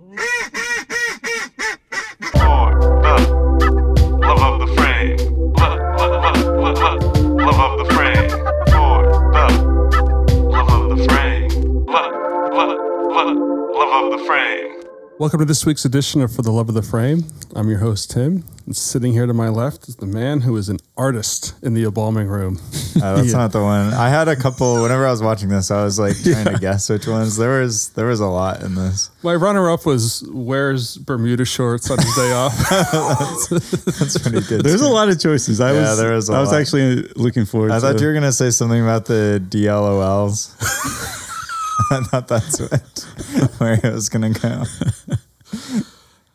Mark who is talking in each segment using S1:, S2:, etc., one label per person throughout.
S1: Mm-hmm.
S2: Welcome to this week's edition of For the Love of the Frame. I'm your host, Tim. And sitting here to my left is the man who is an artist in the embalming room.
S3: Uh, that's
S2: Yeah.
S3: not the one. I had a couple. Whenever I was watching this, I was like trying to guess which ones. There was there was a lot in this.
S2: My runner up was wears Bermuda shorts on his day off.
S3: That's pretty good.
S4: There's a lot of choices. I
S3: Yeah,
S4: was
S3: there is a
S4: I was
S3: lot.
S4: actually looking forward
S3: I
S4: to
S3: thought you were gonna say something about the DLOLs. I thought that's what where it was gonna go.
S2: I'm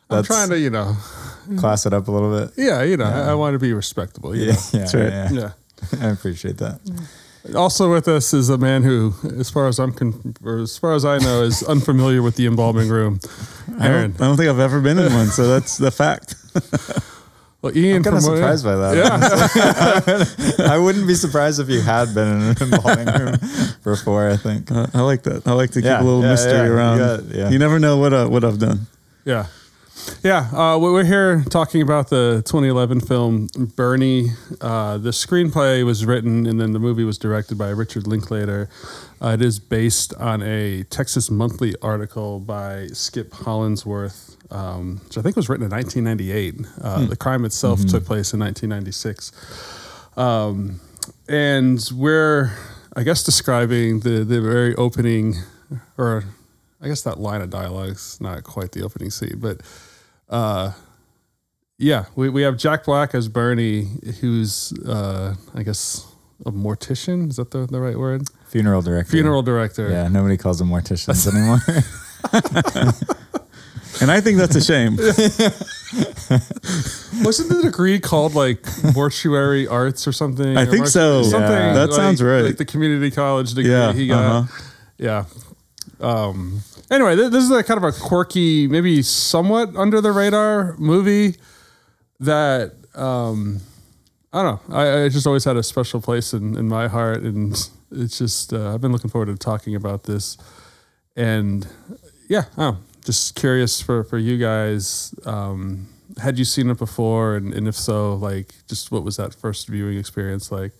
S3: That's
S2: trying to, you know,
S3: class it up a little bit.
S2: yeah, you know, I, I want to be respectable. You
S3: Yeah,
S2: know?
S3: yeah,
S4: That's right.
S3: yeah.
S2: Yeah.
S3: I appreciate that.
S2: Also with us is a man who, as far as I'm, con- or as far as I know, is unfamiliar with the embalming room.
S4: I
S2: Aaron.
S4: don't, I don't think I've ever been in one, so that's the fact.
S2: Well, Ian,
S3: I'm kind of
S2: from what-
S3: surprised by that.
S2: Yeah.
S3: I wouldn't be surprised if you had been in an embalming room before. I think.
S4: Uh, I like that. I like to keep
S3: Yeah,
S4: a little
S3: yeah,
S4: mystery
S3: yeah, you
S4: around.
S3: got- yeah.
S4: You never know what uh, what I've done.
S2: Yeah. Yeah. Uh, we- we're here talking about the 2011 film Bernie. Uh, the screenplay was written and then the movie was directed by Richard Linklater. Uh, it is based on a Texas Monthly article by Skip Hollandsworth, um, which I think was written in 1998. Uh, The crime itself took place in 1996. Um, and we're, I guess, describing the, the very opening, or I guess that line of dialogue is not quite the opening scene, but uh, yeah, we, we have Jack Black as Bernie, who's, uh, I guess, a mortician. Is that the, the right word?
S3: Funeral director.
S2: Funeral director.
S3: Yeah, nobody calls them morticians anymore.
S4: And I think that's a shame.
S2: Wasn't the degree called like mortuary arts or something?
S4: I
S2: Or
S4: think
S2: mortu-
S4: so.
S2: Something
S3: Yeah.
S4: That
S2: like-
S4: sounds right.
S2: Like the community college degree
S4: Yeah,
S2: he got.
S4: uh-huh.
S2: Yeah. Um, anyway, th- this is a kind of a quirky, maybe somewhat under the radar movie that um, I don't know. I, I just always had a special place in, in my heart, and it's just uh, I've been looking forward to talking about this. And yeah, oh, just curious for for you guys. Um, had you seen it before, and, and if so, like, just what was that first viewing experience like?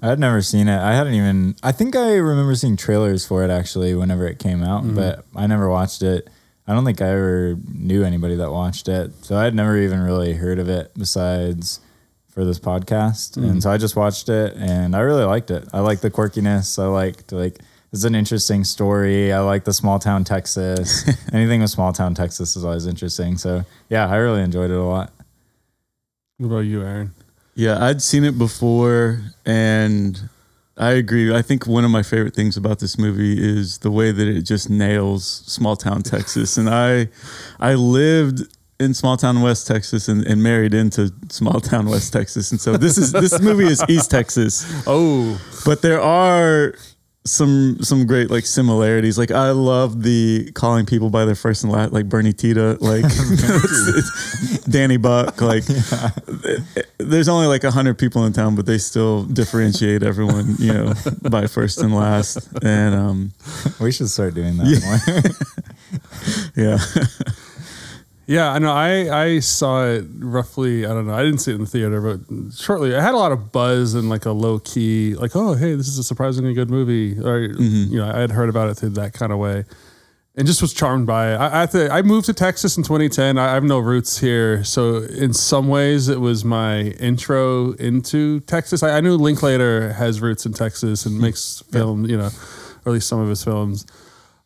S3: I had never seen it. I hadn't even. I think I remember seeing trailers for it actually whenever it came out,
S2: Mm-hmm.
S3: but I never watched it. I don't think I ever knew anybody that watched it, so I had never even really heard of it besides for this podcast.
S2: Mm-hmm.
S3: And so I just watched it, and I really liked it. I like the quirkiness. I liked like it's an interesting story. I like the small town Texas. Anything with small town Texas is always interesting. So yeah, I really enjoyed it a lot.
S2: What about you, Aaron?
S4: Yeah, I'd seen it before, and I agree. I think one of my favorite things about this movie is the way that it just nails small town Texas. And I, I lived in small town West Texas and, and married into small town West Texas, and so this is this movie is East Texas.
S2: Oh,
S4: but there are some some great like similarities. Like I love the calling people by their first and last, like Bernie Tiede, like Danny Buck. Like there's only like hundred people in town, but they still differentiate everyone, you know, by first and last. And um,
S3: We should start doing that more.
S4: yeah,
S2: Yeah, I know. I I saw it roughly. I don't know. I didn't see it in the theater, but shortly. I had a lot of buzz and like a low key, like, oh, hey, this is a surprisingly good movie. Or you know, I had heard about it through that kind of way, and just was charmed by it. I I, th- I moved to Texas in 2010. I, I have no roots here, so in some ways, it was my intro into Texas. I, I knew Linklater has roots in Texas and makes film, you know, or at least some of his films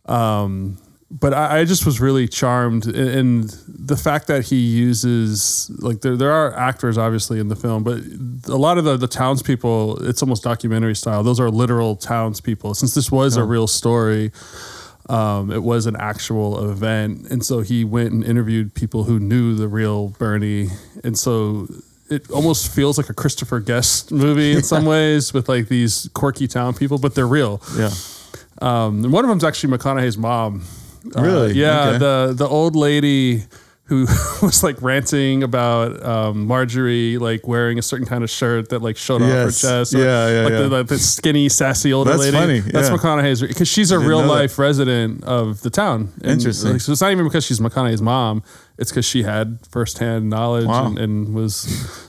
S2: um, but I, I just was really charmed, and, the fact that he uses like there there are actors obviously in the film, but a lot of the the townspeople, it's almost documentary style. Those are literal townspeople. Since this was a real story, um, it was an actual event, and so he went and interviewed people who knew the real Bernie, and so it almost feels like a Christopher Guest movie in some ways with like these quirky town people, but they're real.
S4: yeah.
S2: Um, and one of them's actually McConaughey's mom. Uh,
S4: Really?
S2: yeah.
S4: Okay.
S2: The the old lady who was like ranting about um, Marjorie like wearing a certain kind of shirt that like showed off her chest. or,
S4: Yeah, yeah,
S2: like
S4: yeah.
S2: The, like the skinny, sassy older
S4: That's
S2: lady.
S4: funny,
S2: That's
S4: yeah.
S2: McConaughey's because she's a real
S4: know that.
S2: life resident of the town. And,
S4: Interesting.
S2: like, so it's not even because she's McConaughey's mom. It's because she had firsthand knowledge
S4: Wow.
S2: and, and was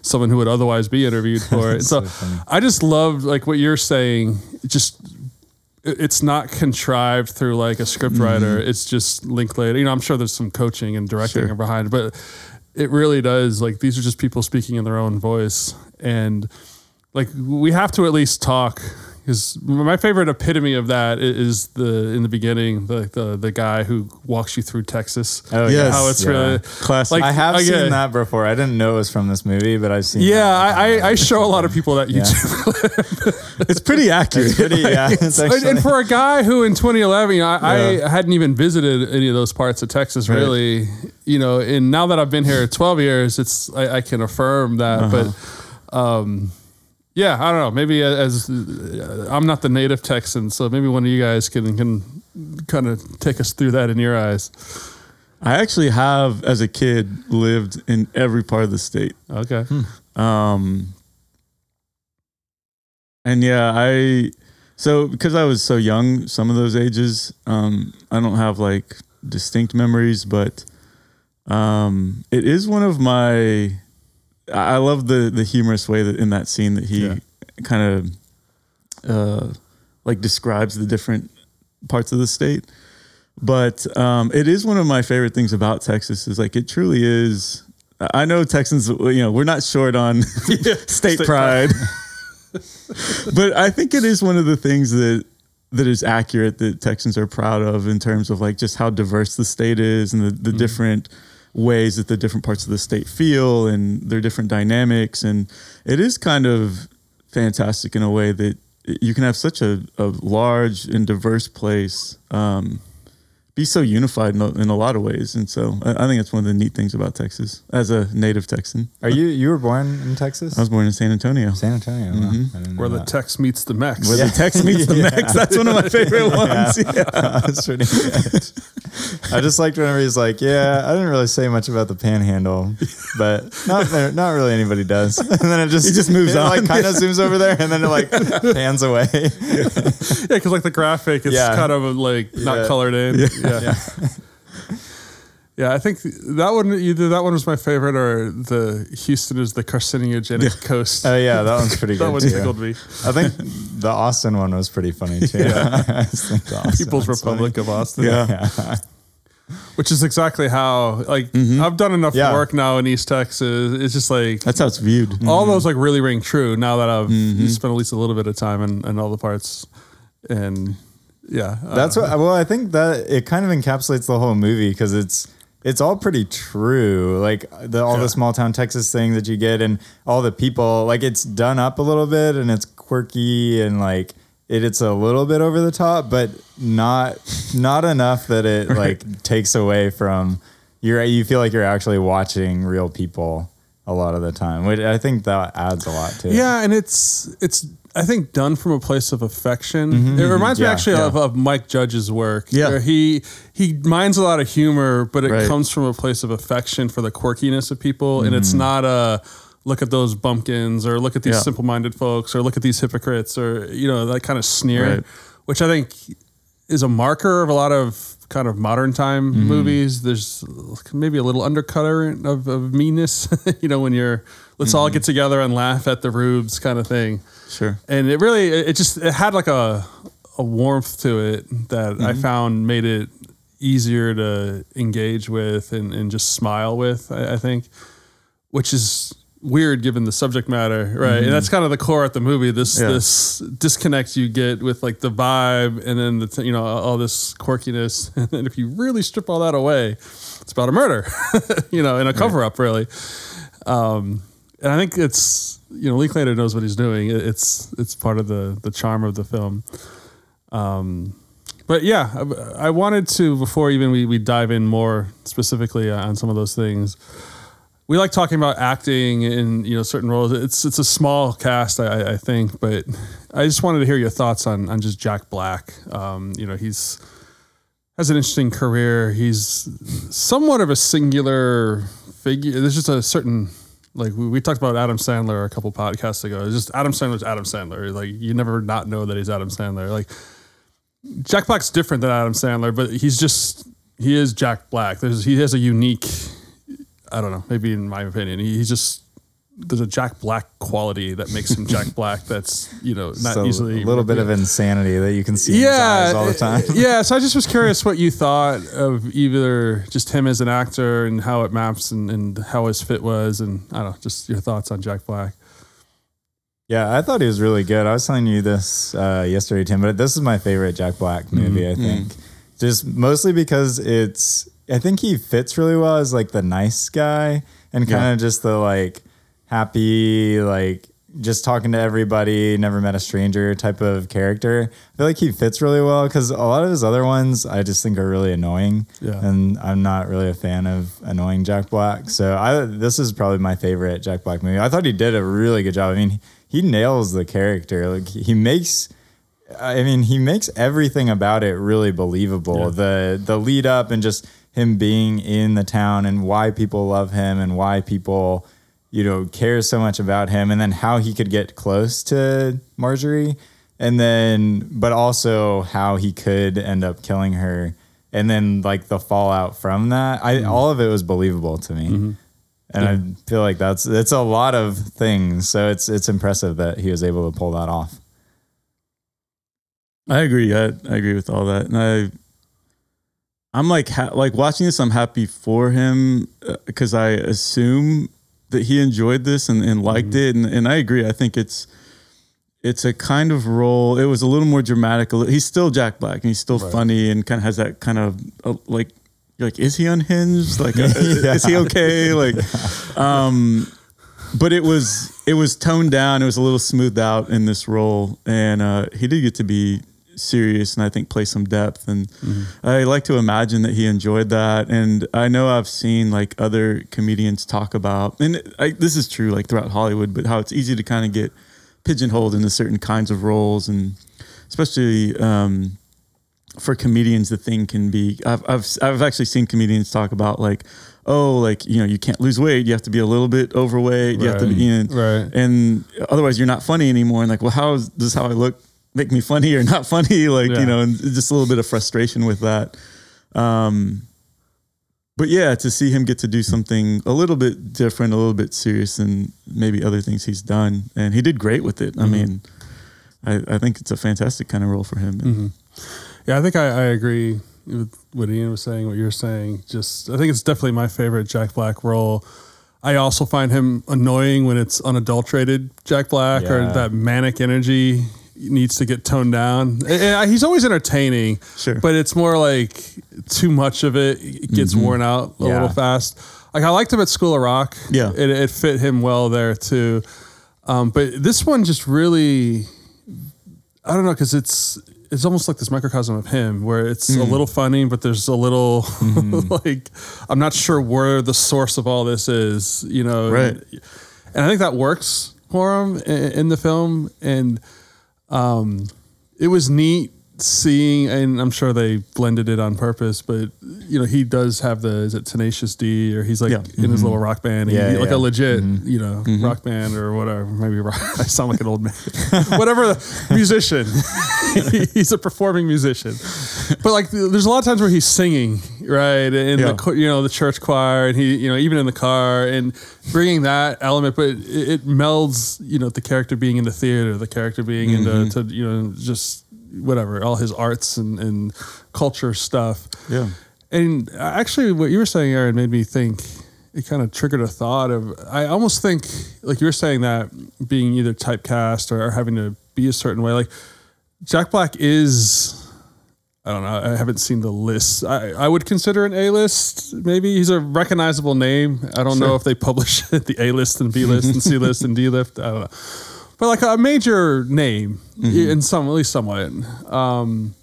S2: someone who would otherwise be interviewed for it. so
S3: so.
S2: I just love like what you're saying. Just it's not contrived through like a script
S4: Mm-hmm.
S2: writer. It's just Linklater. You know, I'm sure there's some coaching and directing
S4: Sure.
S2: behind but it really does. Like these are just people speaking in their own voice, and like we have to at least talk. Because my favorite epitome of that is the in the beginning the the, the guy who walks you through Texas.
S3: Oh,
S4: Yes.
S2: How it's
S3: Yeah.
S2: really
S4: Classic.
S2: Like,
S3: I have
S2: again-
S3: seen that before. I didn't know it was from this movie, but I've seen.
S2: yeah. I, I I show a lot of people that
S3: Yeah.
S2: YouTube
S4: it's pretty accurate.
S3: It's pretty. Yeah, it's actually,
S2: and for a guy who in 2011, you know, I,
S4: Yeah.
S2: I hadn't even visited any of those parts of Texas,
S4: Right.
S2: really. You know, and now that I've been here 12 years, it's I, I can affirm that.
S4: Uh-huh.
S2: But um, yeah, I don't know. Maybe as uh, I'm not the native Texan, so maybe one of you guys can can kind of take us through that in your eyes.
S4: I actually have, as a kid, lived in every part of the state.
S2: Okay.
S4: Um, and yeah, I so because I was so young, some of those ages, um, I don't have like distinct memories, but um, it is one of my. I love the the humorous way that in that scene that he
S2: Yeah.
S4: kind of uh, like describes the different parts of the state. But um, it is one of my favorite things about Texas is like it truly is. I know Texans, you know, we're not short on state,
S2: State
S4: pride, but I think it is one of the things that that is accurate that Texans are proud of in terms of like just how diverse the state is and the, the different ways that the different parts of the state feel and their different dynamics. And it is kind of fantastic in a way that you can have such a, a large and diverse place um, be so unified in a, in a lot of ways and so I, I think that's one of the neat things about Texas as a native Texan
S3: Are you you were born in Texas?
S4: I was born in San Antonio
S3: San Antonio. wow. Mm-hmm. I didn't
S2: Where the
S3: that.
S2: Tex meets the Mex.
S4: where the Tex meets the Mex that's one of my favorite ones yeah.
S3: That's pretty good. I just liked whenever he's like, "Yeah, I didn't really say much about the panhandle, but not not really anybody does." And then it just
S4: He just moves
S3: it,
S4: on.
S3: like kind of zooms over there, and then it like pans away.
S2: yeah, because like the graphic, it's
S3: Yeah.
S2: kind of like not
S3: Yeah.
S2: colored in. Yeah. yeah. I think that one either that one was my favorite or the Houston is the carcinogenic coast.
S3: Oh yeah, that one's pretty good.
S2: that one
S3: too.
S2: tickled me.
S3: I think the Austin one was pretty funny too. Think
S2: People's
S3: one's funny.
S2: Republic of Austin.
S4: Yeah.
S3: Yeah.
S2: Which is exactly how like mm-hmm. I've done enough
S3: Yeah.
S2: work now in East Texas. It's just like
S4: that's how it's viewed
S2: all mm-hmm. those like really ring true now that I've mm-hmm. spent at least a little bit of time in, in all the parts. And yeah.
S3: That's what. Well, I think that it kind of encapsulates the whole movie because it's it's all pretty true. Like the, all
S2: Yeah.
S3: the small town Texas thing that you get, and all the people. Like it's done up a little bit, and it's quirky, and like it, it's a little bit over the top, but not not enough that it like takes away from you're. You feel like you're actually watching real people a lot of the time, which I think that adds a lot to it.
S2: Yeah, and it's it's I think done from a place of affection. Mm-hmm, it mm-hmm. reminds me actually
S3: yeah.
S2: of, of Mike Judge's work.
S4: Yeah.
S2: where he he minds a lot of humor, but it
S4: Right.
S2: comes from a place of affection for the quirkiness of people, and it's mm-hmm. not a look at those bumpkins or look at these
S4: Yeah.
S2: simple-minded folks or look at these hypocrites or you know that kind of sneer,
S4: Right.
S2: which I think is a marker of a lot of kind of modern time
S4: Mm-hmm.
S2: movies. There's maybe a little undercurrent of, of meanness, you know, when you're let's
S4: Mm-hmm.
S2: all get together and laugh at the rubes kind of thing.
S4: sure
S2: And it really, it just, it had like a, a warmth to it that I
S4: Mm-hmm.
S2: found made it easier to engage with and, and just smile with, I, I think, which is weird given the subject matter, right? And that's kind of the core of the movie. This
S4: Mm-hmm. Yeah.
S2: this disconnect you get with like the vibe and then the t- you know all this quirkiness, and then if you really strip all that away, it's about a murder, you know, and a cover up really. Um, and I think it's you know Lee Linklater knows what he's doing. It's it's part of the the charm of the film. Um, but yeah, I, I wanted to before even we, we dive in more specifically on some of those things. We like talking about acting in you know certain roles. It's it's a small cast, I, I think, but I just wanted to hear your thoughts on on just Jack Black. Um, you know, he's has an interesting career. He's somewhat of a singular figure. There's just a certain like we, we talked about Adam Sandler a couple podcasts ago. It's just Adam Sandler's Adam Sandler. Like you never not know that he's Adam Sandler. Like Jack Black's different than Adam Sandler, but he's just he is Jack Black. There's he has a unique I don't know, maybe in my opinion, he, he's just there's a Jack Black quality that makes him Jack Black. That's you know not
S3: So
S2: easily
S3: a little bit of insanity that you can see in his
S2: yeah
S3: eyes all the eh, time.
S2: yeah. So I just was curious what you thought of either just him as an actor and how it maps and, and how his fit was, and I don't know, just your thoughts on Jack Black.
S3: Yeah, I thought he was really good. I was telling you this uh, yesterday, Tim, but this is my favorite Jack Black movie. Mm-hmm. I mm. think just mostly because it's. I think he fits really well as like the nice guy and kind of just the like happy, like just talking to everybody, never met a stranger type of character. I feel like he fits really well because a lot of his other ones I just think are really annoying.
S2: Yeah.
S3: And I'm not really a fan of annoying Jack Black. So I this is probably my favorite Jack Black movie. I thought he did a really good job. I mean, he nails the character. Like he makes I mean, he makes everything about it really believable.
S2: Yeah.
S3: The the lead up and just him being in the town and why people love him and why people, you know, care so much about him and then how he could get close to Marjorie and then but also how he could end up killing her and then like the fallout from that. I mm-hmm. all of it was believable to me. Mm-hmm. And I feel like that's it's a lot of things. So it's it's impressive that he was able to pull that off.
S4: I agree. I, I agree with all that, and I, I'm like ha- like watching this. I'm happy for him because I assume that he enjoyed this and, and liked it, and, and I agree. I think it's it's a kind of role. It was a little more dramatic. He's still Jack Black, and he's still funny, and kind of has that kind of uh, like you're like is he unhinged? Like uh, is he okay? Like, um, but it was it was toned down. It was a little smoothed out in this role, and uh, he did get to be serious and I think play some depth. And I like to imagine that he enjoyed that. And I know I've seen like other comedians talk about, and I, this is true like throughout Hollywood, but how it's easy to kind of get pigeonholed into certain kinds of roles, and especially. Um, for comedians, the thing can be. I've, I've I've actually seen comedians talk about like, oh, like you know, you can't lose weight. You have to be a little bit overweight. You have to be in,
S2: Right.
S4: and otherwise you're not funny anymore. And like, well, how is this? How I look make me funny or not funny? Like
S2: Yeah.
S4: you know, and just a little bit of frustration with that. Um, but yeah, to see him get to do something a little bit different, a little bit serious than maybe other things he's done, and he did great with it. I mean, I, I think it's a fantastic kind of role for him.
S2: Yeah, I think I, I agree with what Ian was saying, what you're saying. Just, I think it's definitely my favorite Jack Black role. I also find him annoying when it's unadulterated Jack Black or that manic energy needs to get toned down. And- he's always entertaining,
S4: Sure.
S2: but it's more like too much of it, it gets mm-hmm. worn out a
S3: Yeah.
S2: little fast. Like I liked him at School of Rock.
S4: Yeah.
S2: it, it fit him well there too. Um, but this one just really I don't know because it's it's almost like this microcosm of him where it's a mm. little funny, but there's a little mm-hmm. like I'm not sure where the source of all this is, you know.
S4: Right.
S2: And, and I think that works for him in, in the film, and um, it was neat seeing, and I'm sure they blended it on purpose, but you know he does have the is it Tenacious D or he's like
S4: Yeah.
S2: in his mm-hmm. little rock band,
S3: Yeah,
S2: he- like
S3: yeah.
S2: a legit mm-hmm. you know mm-hmm. rock band or whatever. Maybe rock, I sound like an old man, whatever the musician. he's a performing musician, but like there's a lot of times where he's singing right in
S4: Yeah.
S2: the you know the church choir, and he you know even in the car and bringing that element, but it, it melds you know the character being in the theater, the character being into to, you know just whatever all his arts and, and culture stuff.
S4: Yeah.
S2: And actually, what you were saying, Aaron, made me think. It kind of triggered a thought of. I almost think, like you were saying, that being either typecast or, having to be a certain way. Like Jack Black is. I don't know. I haven't seen the list. I, I would consider an A list. Maybe he's a recognizable name. I don't know if they publish the A list and B list and C list and D list. I don't know. But like a major name in some, at least somewhat. Um,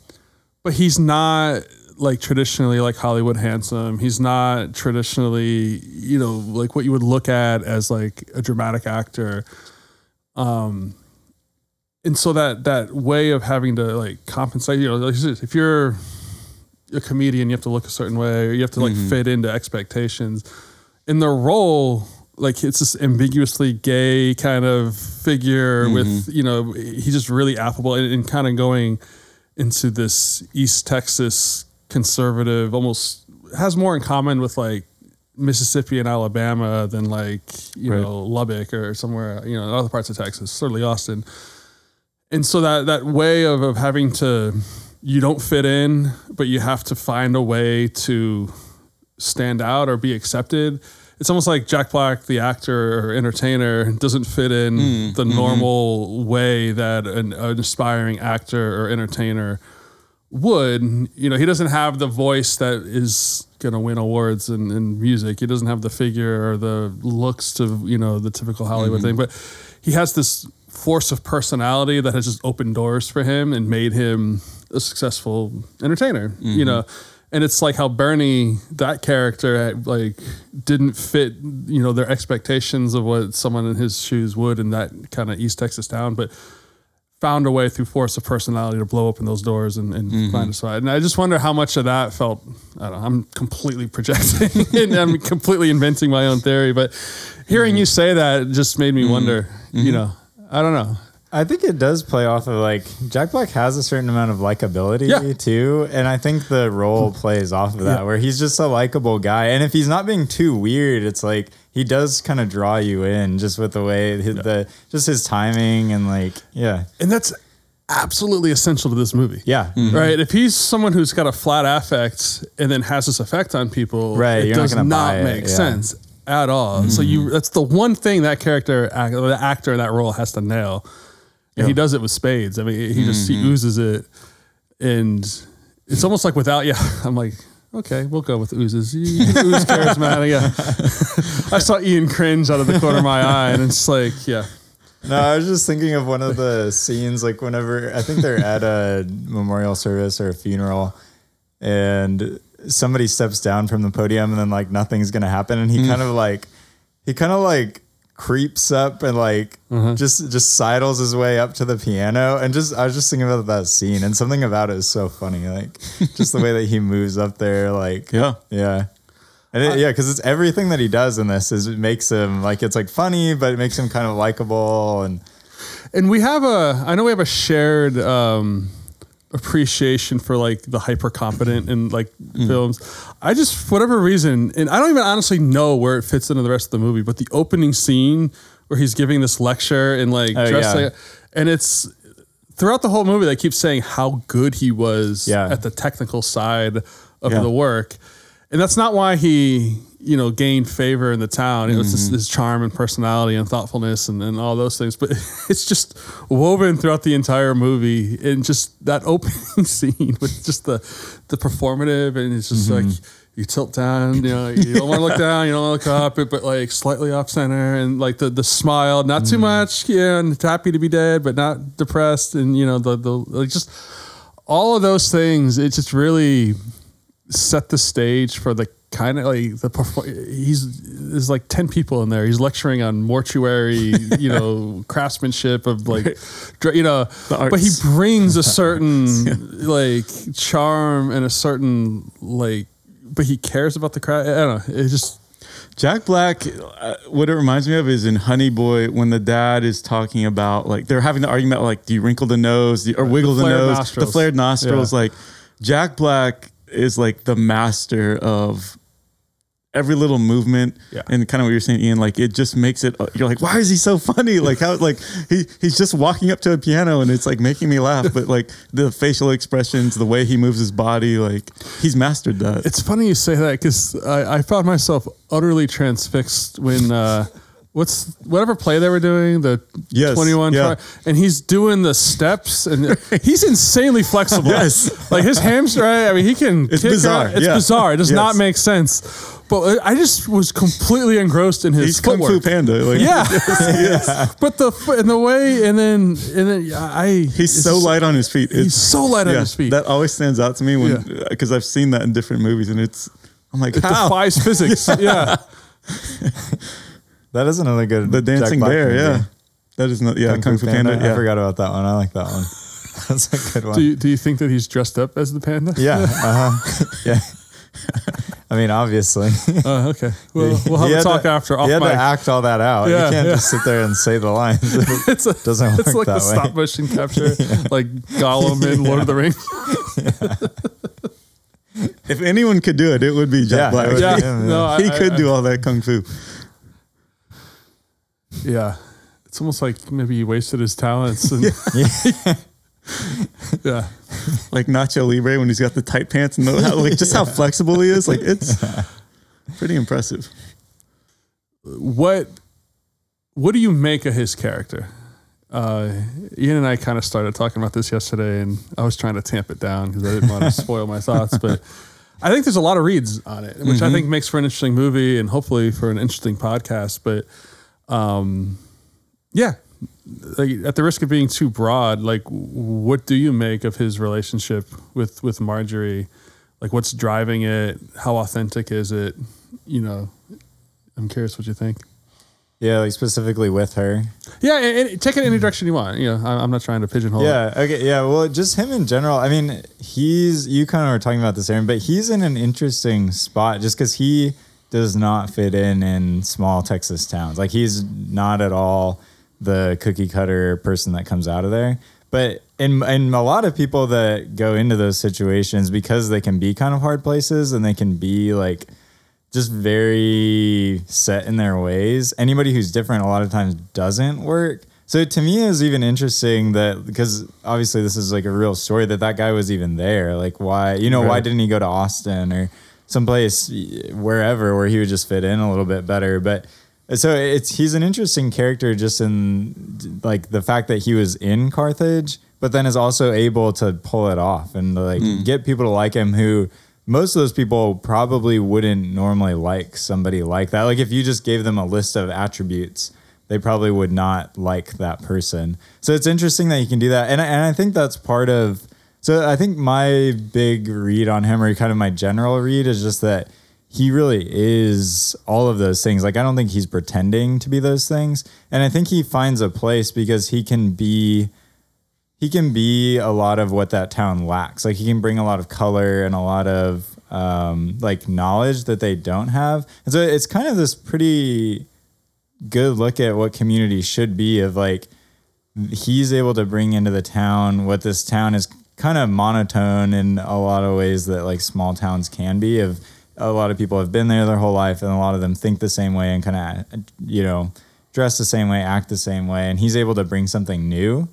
S2: but he's not like traditionally like Hollywood handsome. He's not traditionally, you know, like what you would look at as like a dramatic actor. Um, and so that that way of having to like compensate, you know, like, if you're a comedian, you have to look a certain way, or you have to like fit into expectations. In the role, like it's this ambiguously gay kind of figure mm-hmm. with you know he's just really affable and, and kind of going into this East Texas conservative, almost has more in common with like Mississippi and Alabama than like you
S4: Right.
S2: know Lubbock or somewhere you know in other parts of Texas, certainly Austin. And so that that way of, of having to you don't fit in, but you have to find a way to stand out or be accepted. It's almost like Jack Black, the actor or entertainer, doesn't fit in hmm. the mm-hmm. normal way that an, an aspiring actor or entertainer would. You know, he doesn't have the voice that is going to win awards in, in music. He doesn't have the figure or the looks to, you know, the typical Hollywood mm-hmm. thing. But he has this force of personality that has just opened doors for him and made him a successful entertainer, you mm-hmm. know. And it's like how Bernie, that character, like didn't fit, you know, their expectations of what someone in his shoes would in that kind of East Texas town. But found a way through force of personality to blow open those doors and, and mm-hmm. find a spot. And I just wonder how much of that felt. I don't know. I'm completely projecting and I'm completely inventing my own theory. But hearing mm-hmm. you say that just made me mm-hmm. wonder. You know, I don't know.
S3: I think it does play off of like Jack Black has a certain amount of likability
S2: Yeah.
S3: too, and I think the role plays off of that
S2: Yeah.
S3: where he's just a likable guy, and if he's not being too weird, it's like he does kind of draw you in just with the way his, the just his timing and like yeah
S2: And that's absolutely essential to this movie.
S3: yeah mm-hmm.
S2: Right. If he's someone who's got a flat affect and then has this effect on people,
S3: Right,
S2: it
S3: you're not
S2: does
S3: gonna
S2: not
S3: it,
S2: make
S3: yeah.
S2: sense at all. So you mm-hmm. that's the one thing that character the actor in that role has to nail. And he does it with spades. I mean, he just he mm-hmm. oozes it and it's almost like without yeah, I'm like Okay, we'll go with oozes. You, ooze charismatic. Yeah, I saw Ian cringe out of the corner of my eye, and it's like, yeah,
S3: No, I was just thinking of one of the scenes, like whenever I think they're at a memorial service or a funeral, and somebody steps down from the podium, and then like nothing's gonna happen, and he mm. kind of like, he kind of like creeps up and like just just sidles his way up to the piano, and just I was just thinking about that scene, and something about it is so funny, like just the way that he moves up there, like
S4: Yeah.
S3: yeah. And it, yeah, because it's everything that he does in this is it makes him like it's like funny, but it makes him kind of likable and
S2: and we have a i know we have a shared um appreciation for like the hyper competent in like
S3: Mm.
S2: films i just for whatever reason and i don't even honestly know where it fits into the rest of the movie but the opening scene where he's giving this lecture and like
S3: Oh,
S2: dressed
S3: yeah.
S2: like and it's throughout the whole movie they keep saying how good he was
S3: Yeah.
S2: at the technical side of
S4: Yeah.
S2: the work and that's not why he you know gained favor in the town it was
S3: Mm-hmm.
S2: his charm and personality and thoughtfulness and, and all those things but it's just woven throughout the entire movie and just that opening scene with just the the performative and it's just
S3: Mm-hmm.
S2: like you tilt down, you know, you don't want to look down, you don't want to look up, but, but like slightly off center and like the, the smile, not
S3: Mm-hmm.
S2: too much, yeah, and happy to be dead, but not depressed. And, you know, the, the, like just all of those things, it just really set the stage for the kind of like the he's there's like 10 people in there. He's lecturing on mortuary you know craftsmanship of like you know but he brings a certain like charm and a certain like but he cares about the craft i don't know. It just
S4: Jack Black, uh, what it reminds me of is in Honey Boy when the dad is talking about like they're having the argument like do you wrinkle the nose or wiggle the,
S2: flared
S4: nose?
S2: Nostrils.
S4: the flared nostrils
S2: Yeah.
S4: like Jack Black is like the master of every little movement
S2: Yeah.
S4: and kind of what you're saying Ian like it just makes it uh, you're like why is he so funny like how like he he's just walking up to a piano and it's like making me laugh but like the facial expressions the way he moves his body like he's mastered that
S2: It's funny you say that because I, I found myself utterly transfixed when uh, what's whatever play they were doing the
S4: Yes,
S2: twenty one
S4: yeah.
S2: and he's doing the steps and he's insanely flexible.
S4: Yes.
S2: like his hamstring. I mean, he can.
S4: It's bizarre,
S2: out- It's
S4: yeah.
S2: bizarre. It does
S4: Yes.
S2: not make sense. But I just was completely engrossed in his
S4: he's Kung
S2: footwork.
S4: Fu Panda like
S2: Yeah, but the and the way and then and then I
S4: He's so light on his feet.
S2: He's so light on his feet.
S4: That always stands out to me when
S2: Yeah.
S4: because I've seen that in different movies, and it's I'm like,
S2: it
S4: how
S2: defies physics. Yeah.
S3: that is another good
S4: the dancing
S3: Black
S4: bear?
S3: movie.
S4: Yeah, that is not. Yeah, Kung, Fu Panda.
S3: I
S4: yeah,
S3: forgot about that one. I like that one. That's a good one.
S2: Do you, do you think that he's dressed up as the panda?
S3: yeah. Uh-huh. yeah. I mean, obviously.
S2: Oh, okay. Well, we'll have
S3: He
S2: a talk
S3: to-
S2: after off
S3: He had
S2: mic.
S3: to act all that out.
S2: Yeah,
S3: you can't
S2: yeah.
S3: just sit there and say the lines.
S2: it's a,
S3: Doesn't
S2: it's
S3: work It's
S2: like the
S3: way.
S2: stop motion capture, like Gollum in Lord of the Rings.
S4: If anyone could do it, it would be Jack
S3: Yeah,
S4: Black.
S3: it
S2: Yeah, no,
S4: he
S2: I-
S4: could
S2: I-
S4: do all that kung fu.
S2: Yeah, it's almost like maybe he wasted his talents. And, yeah.
S4: Like Nacho Libre when he's got the tight pants and the, how, like just how flexible he is. Like it's pretty impressive.
S2: What What do you make of his character? Uh, Ian and I kind of started talking about this yesterday, and I was trying to tamp it down because I didn't want to spoil my thoughts. But I think there's a lot of reads on it, which I think makes for an interesting movie and hopefully for an interesting podcast. But um, yeah, like, at the risk of being too broad, like what do you make of his relationship with with Marjorie? Like what's driving it? How authentic is it? You know, I'm curious what you think.
S3: yeah, like specifically with her.
S2: Yeah, and, and take it any direction you want. You know, I'm not trying to pigeonhole. it.
S3: Yeah. Okay. Yeah. Well, just him in general. I mean, he's you kind of were talking about this, Aaron, but he's in an interesting spot just because he does not fit in in small Texas towns. Like he's not at all the cookie cutter person that comes out of there. But in in a lot of people that go into those situations because they can be kind of hard places and they can be like just very set in their ways. Anybody who's different a lot of times doesn't work. So to me, it was even interesting that because obviously this is like a real story that that guy was even there. Like why, you know, why didn't he go to Austin or someplace wherever where he would just fit in a little bit better? But so it's he's an interesting character just in like the fact that he was in Carthage, but then is also able to pull it off and like hmm. get people to like him who most of those people probably wouldn't normally like somebody like that. Like if you just gave them a list of attributes, they probably would not like that person. So it's interesting that you can do that. And and I think that's part of so I think my big read on him or kind of my general read is just that he really is all of those things. Like I don't think he's pretending to be those things. And I think he finds a place because he can be he can be a lot of what that town lacks. Like he can bring a lot of color and a lot of um, like knowledge that they don't have. And so it's kind of this pretty good look at what community should be of like he's able to bring into the town what this town is kind of monotone in a lot of ways that like small towns can be of a lot of people have been there their whole life and a lot of them think the same way and kind of you know dress the same way act the same way and he's able to bring something new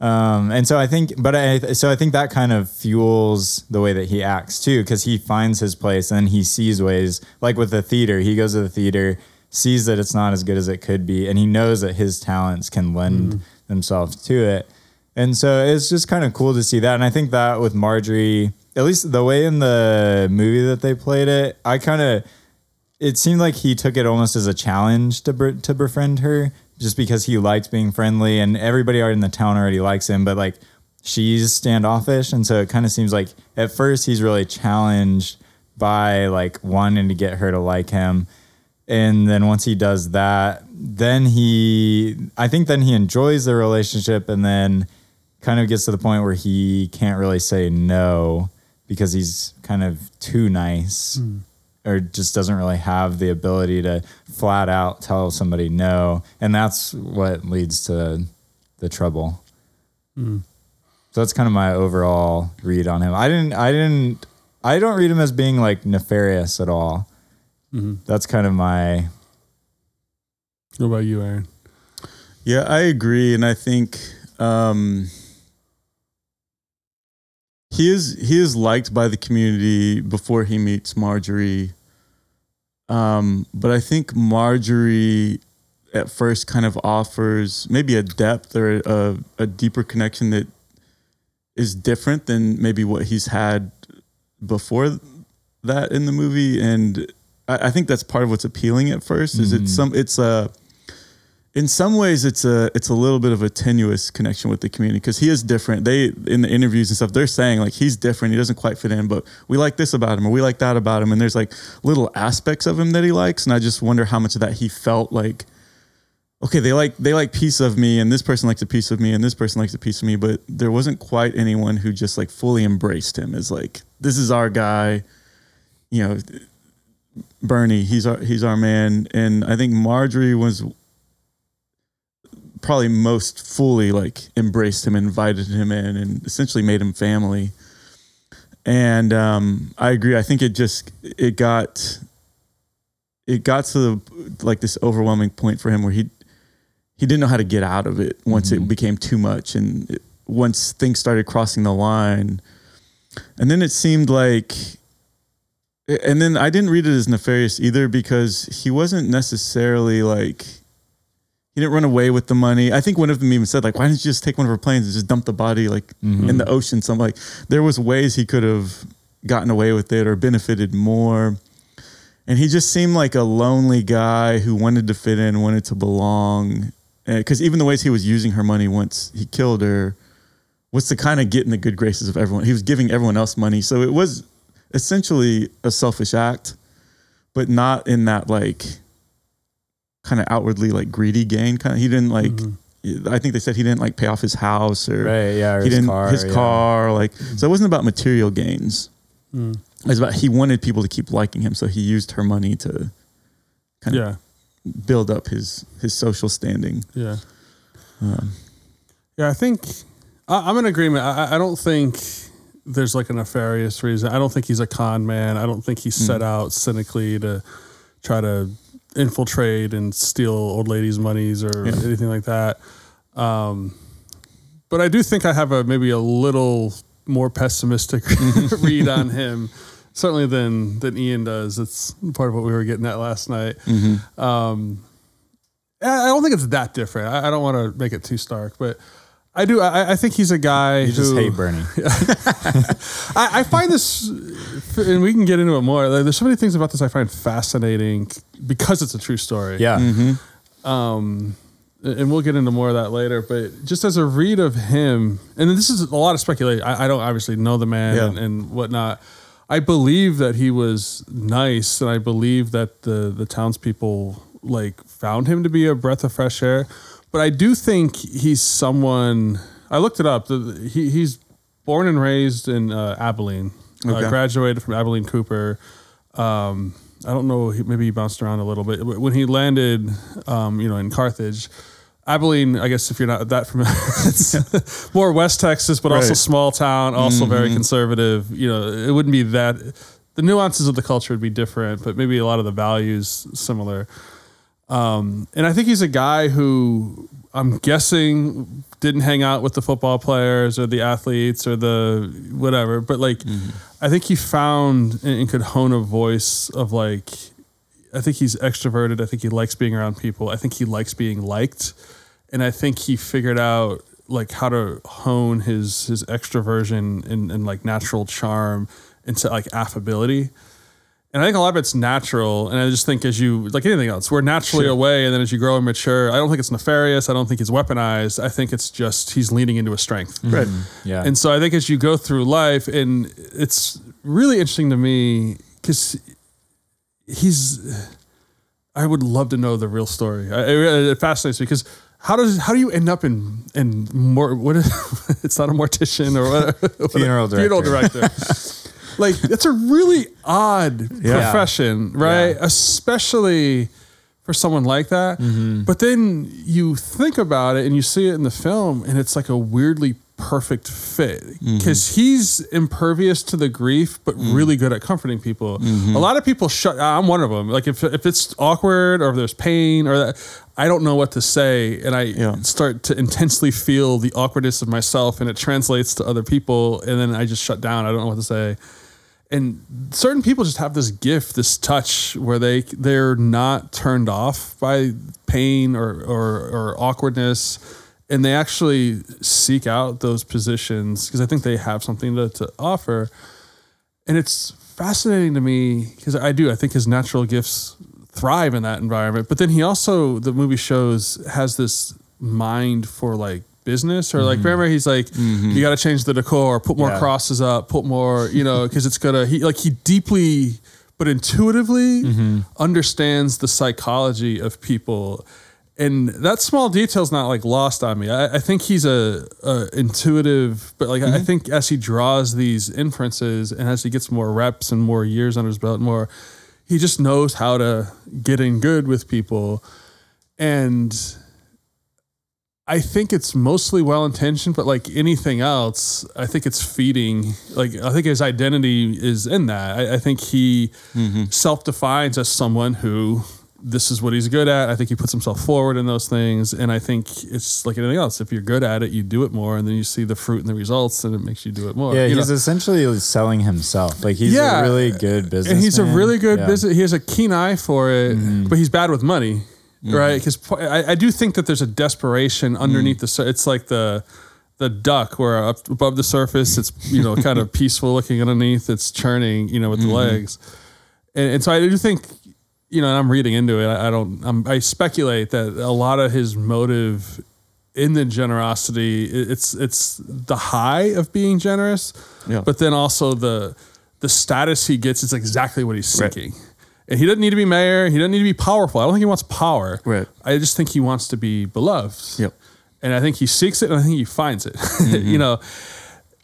S3: um, and so I think, but I, so I think that kind of fuels the way that he acts too, because he finds his place and he sees ways, like with the theater, he goes to the theater, sees that it's not as good as it could be, and he knows that his talents can lend themselves to it. And so it's just kind of cool to see that. And I think that with Marjorie, at least the way in the movie that they played it, I kind of, it seemed like he took it almost as a challenge to to befriend her, just because he liked being friendly, and everybody in the town already likes him. But like, she's standoffish, and so it kind of seems like at first he's really challenged by like wanting to get her to like him, and then once he does that, then he, I think, then he enjoys the relationship, and then kind of gets to the point where he can't really say no because he's kind of too nice hmm. or just doesn't really have the ability to flat out tell somebody no. And that's what leads to the trouble. Hmm. So that's kind of my overall read on him. I didn't i didn't i don't read him as being like nefarious at all. Mm-hmm. That's kind of my
S2: What about you, Aaron?
S4: Yeah, I agree, and I think um, he is he is liked by the community before he meets Marjorie. Um, but I think Marjorie at first kind of offers maybe a depth or a, a deeper connection that is different than maybe what he's had before that in the movie, and I, I think that's part of what's appealing at first. Is it's some it's a in some ways it's a it's a little bit of a tenuous connection with the community because he is different. They in the interviews and stuff they're saying like he's different. He doesn't quite fit in but we like this about him or we like that about him. And there's like little aspects of him that he likes. And i just wonder how much of that he felt like okay, they like they like piece of me, and this person likes a piece of me, and this person likes a piece of me, but there wasn't quite anyone who just like fully embraced him as like this is our guy, you know. Bernie, he's our he's our man, and I think Marjorie was probably most fully like embraced him, invited him in, and essentially made him family. And um, I agree. I think it just it got it got to the, like this overwhelming point for him where he he didn't know how to get out of it once it became too much, and it, once things started crossing the line, and then it seemed like and then I didn't read it as nefarious either because he wasn't necessarily like he didn't run away with the money. I think one of them even said like, "Why didn't you just take one of her planes and just dump the body like in the mm-hmm. ocean?" Something like there was ways he could have gotten away with it or benefited more. And he just seemed like a lonely guy who wanted to fit in, wanted to belong. Because even the ways he was using her money once he killed her was to kind of get in the good graces of everyone. He was giving everyone else money, so it was essentially a selfish act, but not in that like kind of outwardly like greedy gain kind of. He didn't like. Mm-hmm. I think they said he didn't like pay off his house or
S3: Right, yeah, or
S4: he
S3: his
S4: didn't
S3: car,
S4: his
S3: yeah.
S4: car like so it wasn't about material gains. Mm. It was about he wanted people to keep liking him, so he used her money to kind of
S2: Yeah.
S4: build up his his social standing.
S2: Yeah. Um, yeah, I think I, I'm in agreement. I, I- I don't think there's like a nefarious reason. I don't think he's a con man. I don't think he set mm. out cynically to try to infiltrate and steal old ladies' monies or anything like that. Um, but I do think I have a maybe a little more pessimistic read on him, certainly than than Ian does. It's part of what we were getting at last night. Um, I I don't think it's that different. I, I don't want to make it too stark, but I do. I, I think he's a guy
S3: You just hate Bernie.
S2: I, I find this, and we can get into it more. Like, there's so many things about this I find fascinating because it's a true story.
S3: Yeah.
S2: Um, and we'll get into more of that later. But just as a read of him, and this is a lot of speculation. I, I don't obviously know the man
S4: Yeah.
S2: and, and whatnot. I believe that he was nice, and I believe that the the townspeople like found him to be a breath of fresh air. But I do think he's someone. I looked it up. He, he's born and raised in uh, Abilene. Uh,
S4: Okay.
S2: graduated from Abilene Cooper. Um, I don't know. he- Maybe he bounced around a little bit. When he landed, um, you know, in Carthage, Abilene. I guess if you're not that familiar, it's more West Texas, but also small town, also very conservative. You know, it wouldn't be that. The nuances of the culture would be different, but maybe a lot of the values similar. Um, and I think he's a guy who I'm guessing didn't hang out with the football players or the athletes or the whatever, but like I think he found and, and could hone a voice of like I think he's extroverted. I think he likes being around people. I think he likes being liked, and I think he figured out like how to hone his his extroversion and, and like natural charm into like affability. And I think a lot of it's natural. And I just think as you, like anything else, we're naturally away. And then as you grow and mature, I don't think it's nefarious. I don't think he's weaponized. I think it's just he's leaning into a strength. Mm-hmm.
S4: Right.
S3: Yeah.
S2: And so I think as you go through life, and it's really interesting to me because he's, I would love to know the real story. I, it, it fascinates me because how does how do you end up in in more what is it's not a mortician or what,
S3: Funeral director.
S2: funeral
S3: director.
S2: like it's a really odd
S4: Yeah.
S2: profession, right?
S3: Yeah.
S2: Especially for someone like that.
S3: Mm-hmm.
S2: But then you think about it and you see it in the film, and it's like a weirdly perfect fit
S3: Mm-hmm.
S2: because he's impervious to the grief, but
S3: Mm.
S2: really good at comforting people.
S3: Mm-hmm.
S2: A lot of people shut. I'm one of them. Like if if it's awkward or if there's pain or that, I don't know what to say, and I
S4: Yeah.
S2: start to intensely feel the awkwardness of myself, and it translates to other people, and then I just shut down. I don't know what to say and certain people just have this gift, this touch where they they're not turned off by pain or or, or awkwardness, and they actually seek out those positions because I think they have something to, to offer, and it's fascinating to me because I do I think his natural gifts thrive in that environment, but then he also the movie shows has this mind for like business or like mm-hmm. remember he's like mm-hmm. you got to change the decor put more
S3: Yeah.
S2: crosses up put more you know because it's gonna he like he deeply but intuitively mm-hmm. understands the psychology of people. And that small detail's not like lost on me. I, I think he's a, a intuitive, but like I think as he draws these inferences and as he gets more reps and more years under his belt, more he just knows how to get in good with people, and I think it's mostly well intentioned, but like anything else, I think it's feeding. Like I think his identity is in that. I, I think he mm-hmm. self defines as someone who this is what he's good at. I think he puts himself forward in those things, and I think it's like anything else. If you're good at it, you do it more, and then you see the fruit and the results, and it makes you do it more.
S3: Yeah,
S2: you
S3: he's
S2: know?
S3: essentially selling himself. Like he's
S2: Yeah.
S3: a really good business.
S2: and he's a really good
S3: yeah.
S2: business. He has a keen eye for it, mm-hmm. but he's bad with money, Mm-hmm. right? Because I, I do think that there's a desperation mm. underneath the. sur- It's like the the duck where up above the surface it's you know kind of peaceful looking underneath it's churning you know with the mm-hmm. legs, and, and so I do think you know and I'm reading into it. I, I don't. I'm, I speculate that a lot of his motive in the generosity it's it's the high of being generous
S4: Yeah.
S2: but then also the the status he gets is exactly what he's
S4: Right.
S2: And he doesn't need to be mayor he doesn't need to be powerful i don't think he wants power
S4: Right.
S2: i just think he wants to be beloved
S4: Yep.
S2: and i think he seeks it and i think he finds it mm-hmm. you know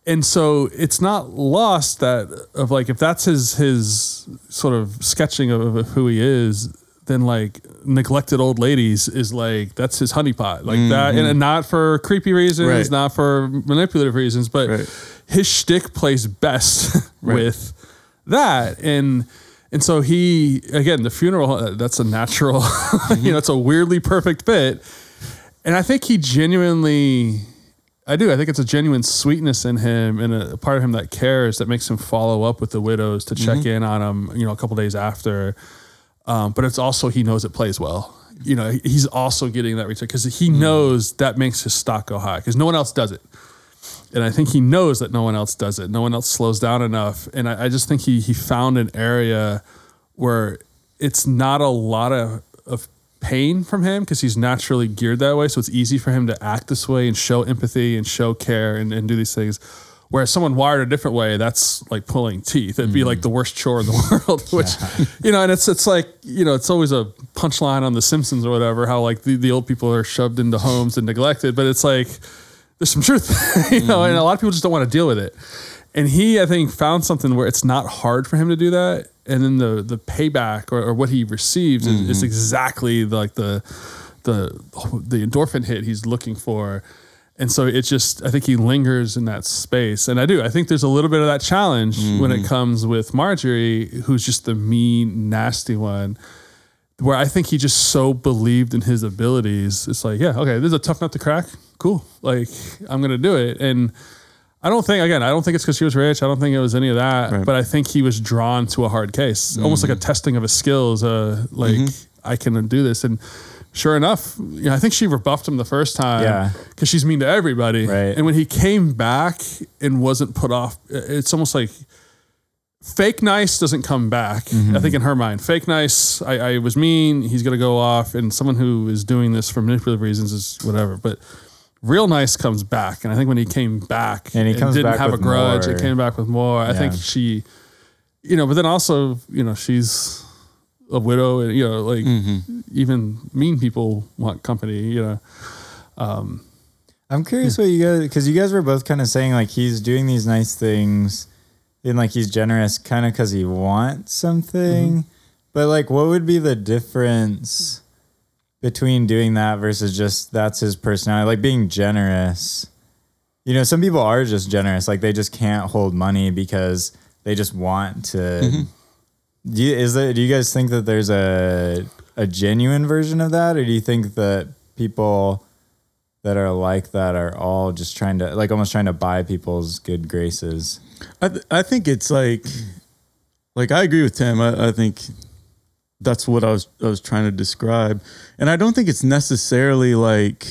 S2: and so it's not lost that of like if that's his his sort of sketching of, of who he is then like neglected old ladies is like that's his honeypot like that and, mm-hmm. and not for creepy reasons
S4: Right.
S2: not for manipulative reasons but
S4: Right.
S2: his shtick plays best
S4: Right.
S2: with that and and so he again the funeral uh, that's a natural you know it's a weirdly perfect bit and I think he genuinely, I do. I think it's a genuine sweetness in him and a part of him that cares that makes him follow up with the widows to check in on them, you know, a couple days after. Um, but it's also, he knows it plays well. You know, he's also getting that return because he knows that makes his stock go high because no one else does it. And I think he knows that no one else does it. No one else slows down enough. And I, I just think he he found an area where it's not a lot of, of pain from him because he's naturally geared that way. So it's easy for him to act this way and show empathy and show care and, and do these things. Whereas someone wired a different way, that's like pulling teeth. It'd be like the mm. worst chore in the world, which, you know, and it's, it's like, you know, it's always a punchline on The Simpsons or whatever, how like the, the old people are shoved into homes and neglected, but it's like, there's some truth, you know, and a mm-hmm. lot of people just don't want to deal with it. And he, I think, found something where it's not hard for him to do that. And then the the payback or, or what he receives is, is mm-hmm. exactly like the the the endorphin hit he's looking for. And so it just, I think he lingers in that space. And I do. I think there's a little bit of that challenge when it mm-hmm. comes with Marjorie, who's just the mean, nasty one where I think he just so believed in his abilities. It's like, yeah, okay, this is a tough nut to crack. Cool. Like, I'm going to do it. And I don't think, again, I don't think it's because she was rich. I don't think it was any of that.
S4: Right.
S2: But I think he was drawn to a hard case, almost like a testing of his skills. Uh, like, I can do this. And sure enough, you know, I think she rebuffed him the first time
S3: Yeah.
S2: because she's mean to everybody.
S3: Right.
S2: And when he came back and wasn't put off, it's almost like fake nice doesn't come back. I think in her mind, fake nice, I, I was mean, he's gonna go off, and someone who is doing this for manipulative reasons is whatever. But real nice comes back, and I think when he came back
S3: And he comes
S2: didn't have a grudge,
S3: more.
S2: it came back with more. I think she, you know, but then also, you know, she's a widow, and you know, like mm-hmm. even mean people want company, you know.
S3: Um, I'm curious what you guys, because you guys were both kind of saying like he's doing these nice things and like he's generous kind of because he wants something. Mm-hmm. But like, what would be the difference between doing that versus just that's his personality? Like being generous. You know, some people are just generous. Like they just can't hold money because they just want to. Mm-hmm. Do you, is there, do you guys think that there's a a genuine version of that, or do you think that people that are like that are all just trying to like almost trying to buy people's good graces?
S4: I th- I think it's like like I agree with Tim. I, I think that's what I was I was trying to describe, and I don't think it's necessarily like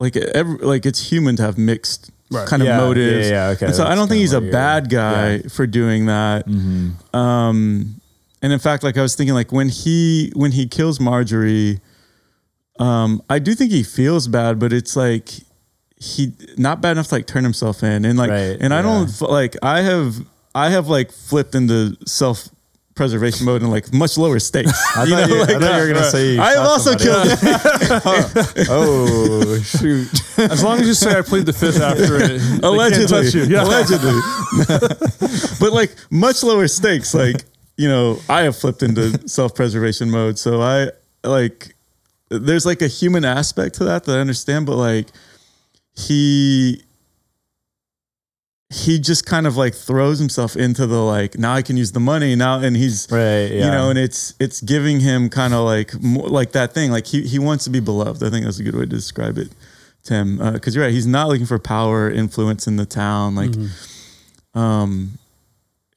S4: like every, like it's human to have mixed
S2: Right.
S4: kind of
S3: Yeah,
S4: motives.
S3: yeah, yeah, okay,
S4: And so I don't think he's a bad guy
S3: yeah.
S4: for doing that.
S3: Mm-hmm.
S4: Um, and in fact, like I was thinking, like when he when he kills Marjorie, um, I do think he feels bad, but it's like he not bad enough to like turn himself in, and like,
S3: Right,
S4: and I
S3: yeah.
S4: don't like I have I have like flipped into self preservation mode and like much lower stakes.
S3: I thought, you, I thought you were gonna uh, say
S4: I have also
S3: somebody.
S4: killed
S3: Oh shoot!
S2: As long as you say I plead the fifth after it,
S4: allegedly,
S2: you. Yeah.
S4: allegedly. but like much lower stakes. Like you know, I have flipped into self preservation mode, so I like. There's like a human aspect to that that I understand, but like he he just kind of like throws himself into the like now I can use the money now and he's
S3: Right, yeah.
S4: you know and it's it's giving him kind of like more like that thing like he he wants to be beloved I think that's a good way to describe it Tim because you're right he's not looking for power influence in the town like um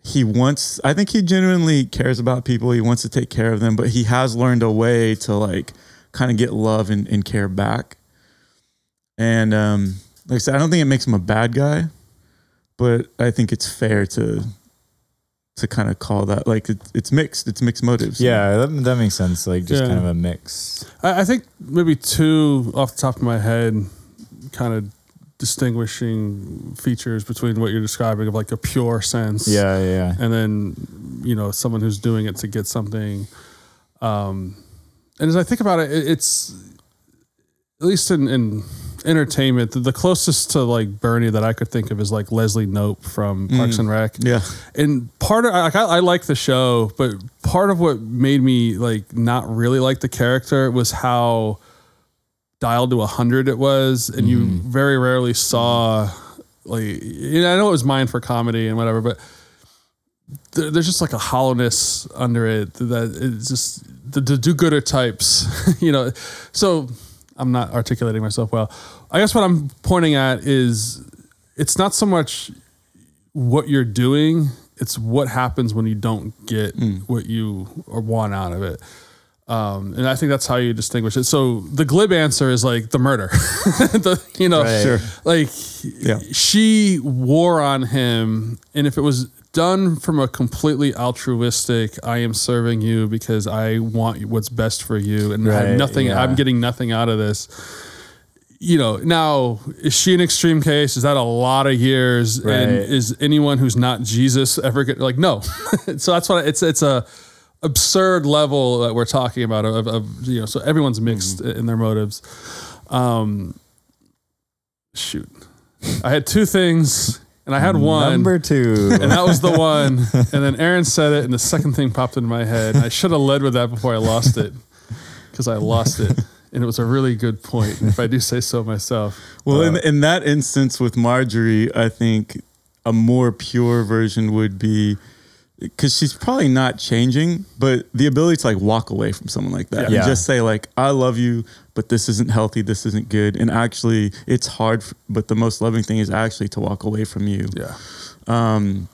S4: he wants I think he genuinely cares about people he wants to take care of them but he has learned a way to like kind of get love and, and care back and um like I said I don't think it makes him a bad guy but I think it's fair to to kind of call that like it, it's mixed. It's mixed motives.
S3: Yeah, that, that makes sense. Like just
S2: Yeah.
S3: kind of a mix.
S2: I, I think maybe two off the top of my head, kind of distinguishing features between what you're describing of like a pure sense.
S3: Yeah, yeah.
S2: and then you know someone who's doing it to get something um and as i think about it, it it's at least in, in entertainment the, the closest to like bernie that i could think of is like leslie Knope from mm. parks and rec.
S4: Yeah.
S2: and part of like I, I like the show but part of what made me like not really like the character was how dialed to 100 it was and you mm-hmm. very rarely saw like you know, i know it was mine for comedy and whatever but there, there's just like a hollowness under it that it's just the, the do-gooder types you know. So i'm not articulating myself well i guess what i'm pointing at is it's not so much what you're doing it's what happens when you don't get what you want out of it um, and I think that's how you distinguish it. So the glib answer is like the murder, the, you know,
S3: Right.
S4: Sure.
S2: like
S4: Yeah.
S2: she wore on him, and if it was done from a completely altruistic, I am serving you because I want what's best for you, and
S3: Right,
S2: nothing.
S3: yeah.
S2: I'm getting nothing out of this. You know, now is she an extreme case? Is that a lot of years? And is anyone who's not Jesus ever get like no? so that's what it's it's a absurd level that we're talking about of, of you know. So everyone's mixed
S3: Mm-hmm.
S2: in their motives. Um, shoot, I had two things, and I had one.
S3: Number two.
S2: and that was the one. And then Aaron said it, and the second thing popped into my head. I should have led with that before I lost it, because I lost it, and it was a really good point, if I do say so myself.
S4: Well, in, in that instance with Marjorie, I think a more pure version would be because she's probably not changing, but the ability to like walk away from someone like that
S3: Yeah.
S4: and just say like, "I love you, but this isn't healthy. This isn't good." And actually, it's hard, f- but the most loving thing is actually to walk away from you.
S2: Yeah,
S4: Um,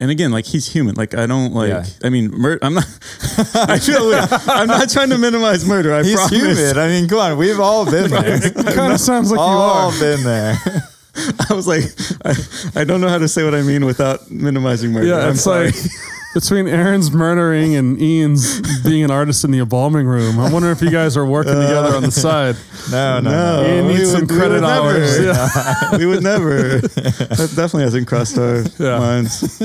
S4: and again, like he's human. Like I don't like.
S3: Yeah.
S4: I mean, mur- I'm not. I feel. weird. I'm not trying to minimize murder. I
S3: He's
S4: promise.
S3: human. I mean, come on, we've all been there.
S2: it kind of sounds like you are.
S3: all
S2: are.
S3: been there.
S4: I was like, I, I don't know how to say what I mean without minimizing murder.
S2: Yeah,
S4: I'm
S2: it's
S4: sorry.
S2: like between Aaron's murdering and Ian's being an artist in the embalming room. I wonder if you guys are working together on the uh, side.
S3: No, no,
S4: No.
S2: Ian
S4: we
S2: needs some
S4: would- we
S2: credit
S4: never.
S2: hours. Yeah.
S4: we would never. That definitely hasn't crossed our
S2: Yeah.
S4: minds.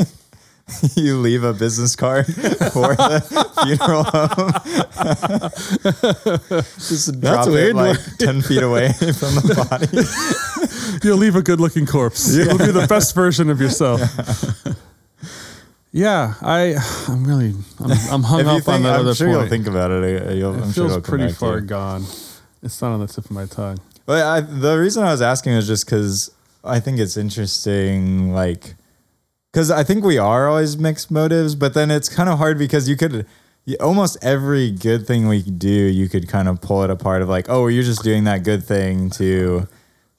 S3: You leave a business card for the funeral home. Just drop
S4: weird
S3: it like ten feet away from the body.
S2: You'll leave a good looking corpse. You'll be the best version of yourself. Yeah, I, I'm really, I'm, I'm hung
S3: If
S2: up
S3: you
S2: on that
S3: I'm
S2: other
S3: sure
S2: point.
S3: you'll think about it. You'll,
S2: it
S3: I'm
S2: feels
S3: it'll
S2: pretty far gone. It's not on the tip of my tongue.
S3: But I, the reason I was asking is just because I think it's interesting, like, because I think we are always mixed motives, but then it's kind of hard because you could, almost every good thing we do, you could kind of pull it apart of like, oh, you're just doing that good thing to.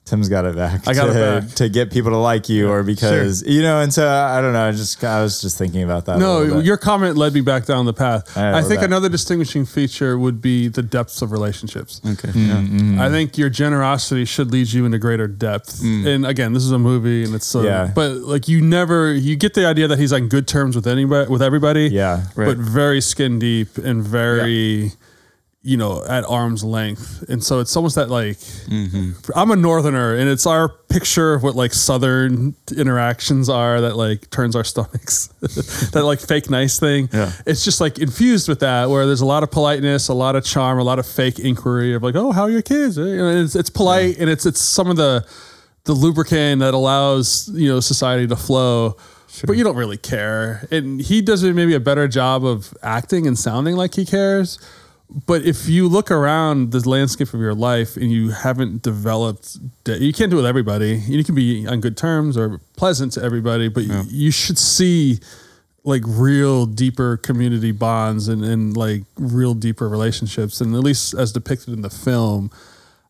S3: Tim's got it back.
S2: I got
S3: to,
S2: it back.
S3: to get people to like you, or because you know. And so I don't know. I just I was just thinking about that.
S2: No, your comment led me back down the path.
S3: All right,
S2: I think
S3: back.
S2: another distinguishing feature would be the depths of relationships.
S4: Okay.
S3: Mm-hmm.
S4: Yeah. Hmm.
S2: I think your generosity should lead you into greater depth. Hmm. And again, this is a movie, and it's so.
S3: Yeah.
S2: But like, you never you get the idea that he's on good terms with anybody, with everybody.
S3: yeah.
S4: Right.
S2: But very skin deep and very, you know, at arm's length. And so it's almost that like
S4: Mm-hmm.
S2: I'm a northerner and it's our picture of what like southern interactions are that like turns our stomachs. that like fake nice thing.
S4: Yeah.
S2: It's just like infused with that where there's a lot of politeness, a lot of charm, a lot of fake inquiry of like, "Oh, how are your kids?" You know, it's, it's polite and it's it's some of the the lubricant that allows, you know, society to flow. But you don't really care. And he does maybe a better job of acting and sounding like he cares but if you look around the landscape of your life and you haven't developed you can't do it with everybody. You can be on good terms or pleasant to everybody but you should see like real deeper community bonds and, and like real deeper relationships. And at least as depicted in the film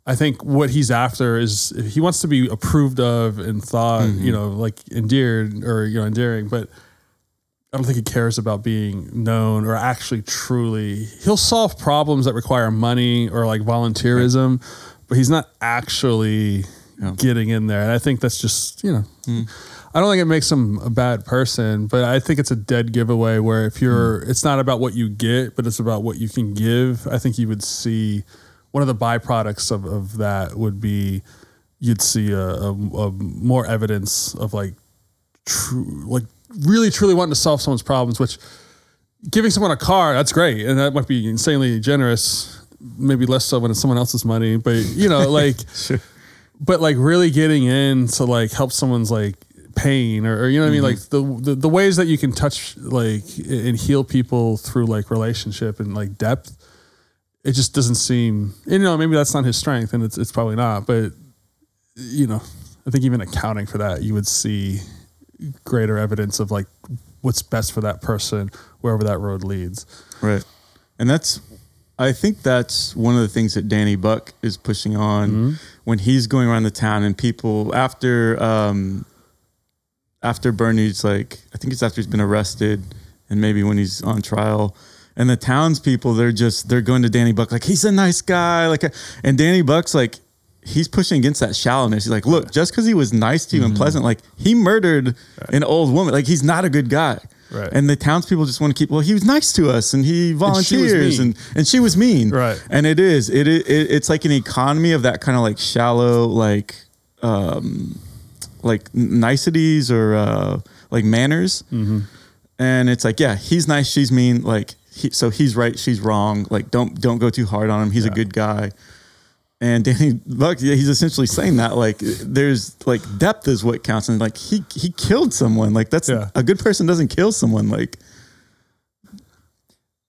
S2: i think what he's after is he wants to be approved of and thought mm-hmm. you know like endeared or you know endearing. But I don't think he cares about being known or actually truly. He'll solve problems that require money or like volunteerism, but he's not actually getting in there. And I think that's just, you know, hmm. I don't think it makes him a bad person, but I think it's a dead giveaway where if you're, hmm. it's not about what you get, but it's about what you can give. I think you would see one of the byproducts of, of that would be you'd see a, a, a more evidence of like true, like really truly wanting to solve someone's problems, which giving someone a car, that's great. And that might be insanely generous, maybe less so when it's someone else's money, but you know, like, but like really getting in to like help someone's like pain or, or you know what I mean? Mm-hmm. Like the, the, the ways that you can touch like and heal people through like relationship and like depth. It just doesn't seem, you know, maybe that's not his strength and it's, it's probably not, but you know, I think even accounting for that, you would see greater evidence of like what's best for that person wherever that road leads.
S4: Right. And that's, I think that's one of the things that Danny Buck is pushing on
S2: Mm-hmm.
S4: when he's going around the town and people after, um, after Bernie's like, I think it's after he's been arrested and maybe when he's on trial. And the townspeople, they're just, they're going to Danny Buck like, he's a nice guy. Like, and Danny Buck's like, he's pushing against that shallowness. He's like, look, just because he was nice to you
S2: Mm-hmm.
S4: and pleasant, like he murdered an old woman. Like he's not a good guy.
S2: Right.
S4: And the townspeople just want to keep. Well, he was nice to us, and he volunteers,
S2: mean.
S4: and and she was mean.
S2: Right.
S4: And it is. It, it it's like an economy of that kind of like shallow, like um, like niceties or uh, like manners.
S2: Mm-hmm.
S4: And it's like, yeah, he's nice, she's mean. Like, he, so he's right, she's wrong. Like, don't don't go too hard on him. He's a good guy. And Danny Buck, yeah, he's essentially saying that like there's like depth is what counts, and like he he killed someone. Like that's
S2: Yeah.
S4: a good person doesn't kill someone. Like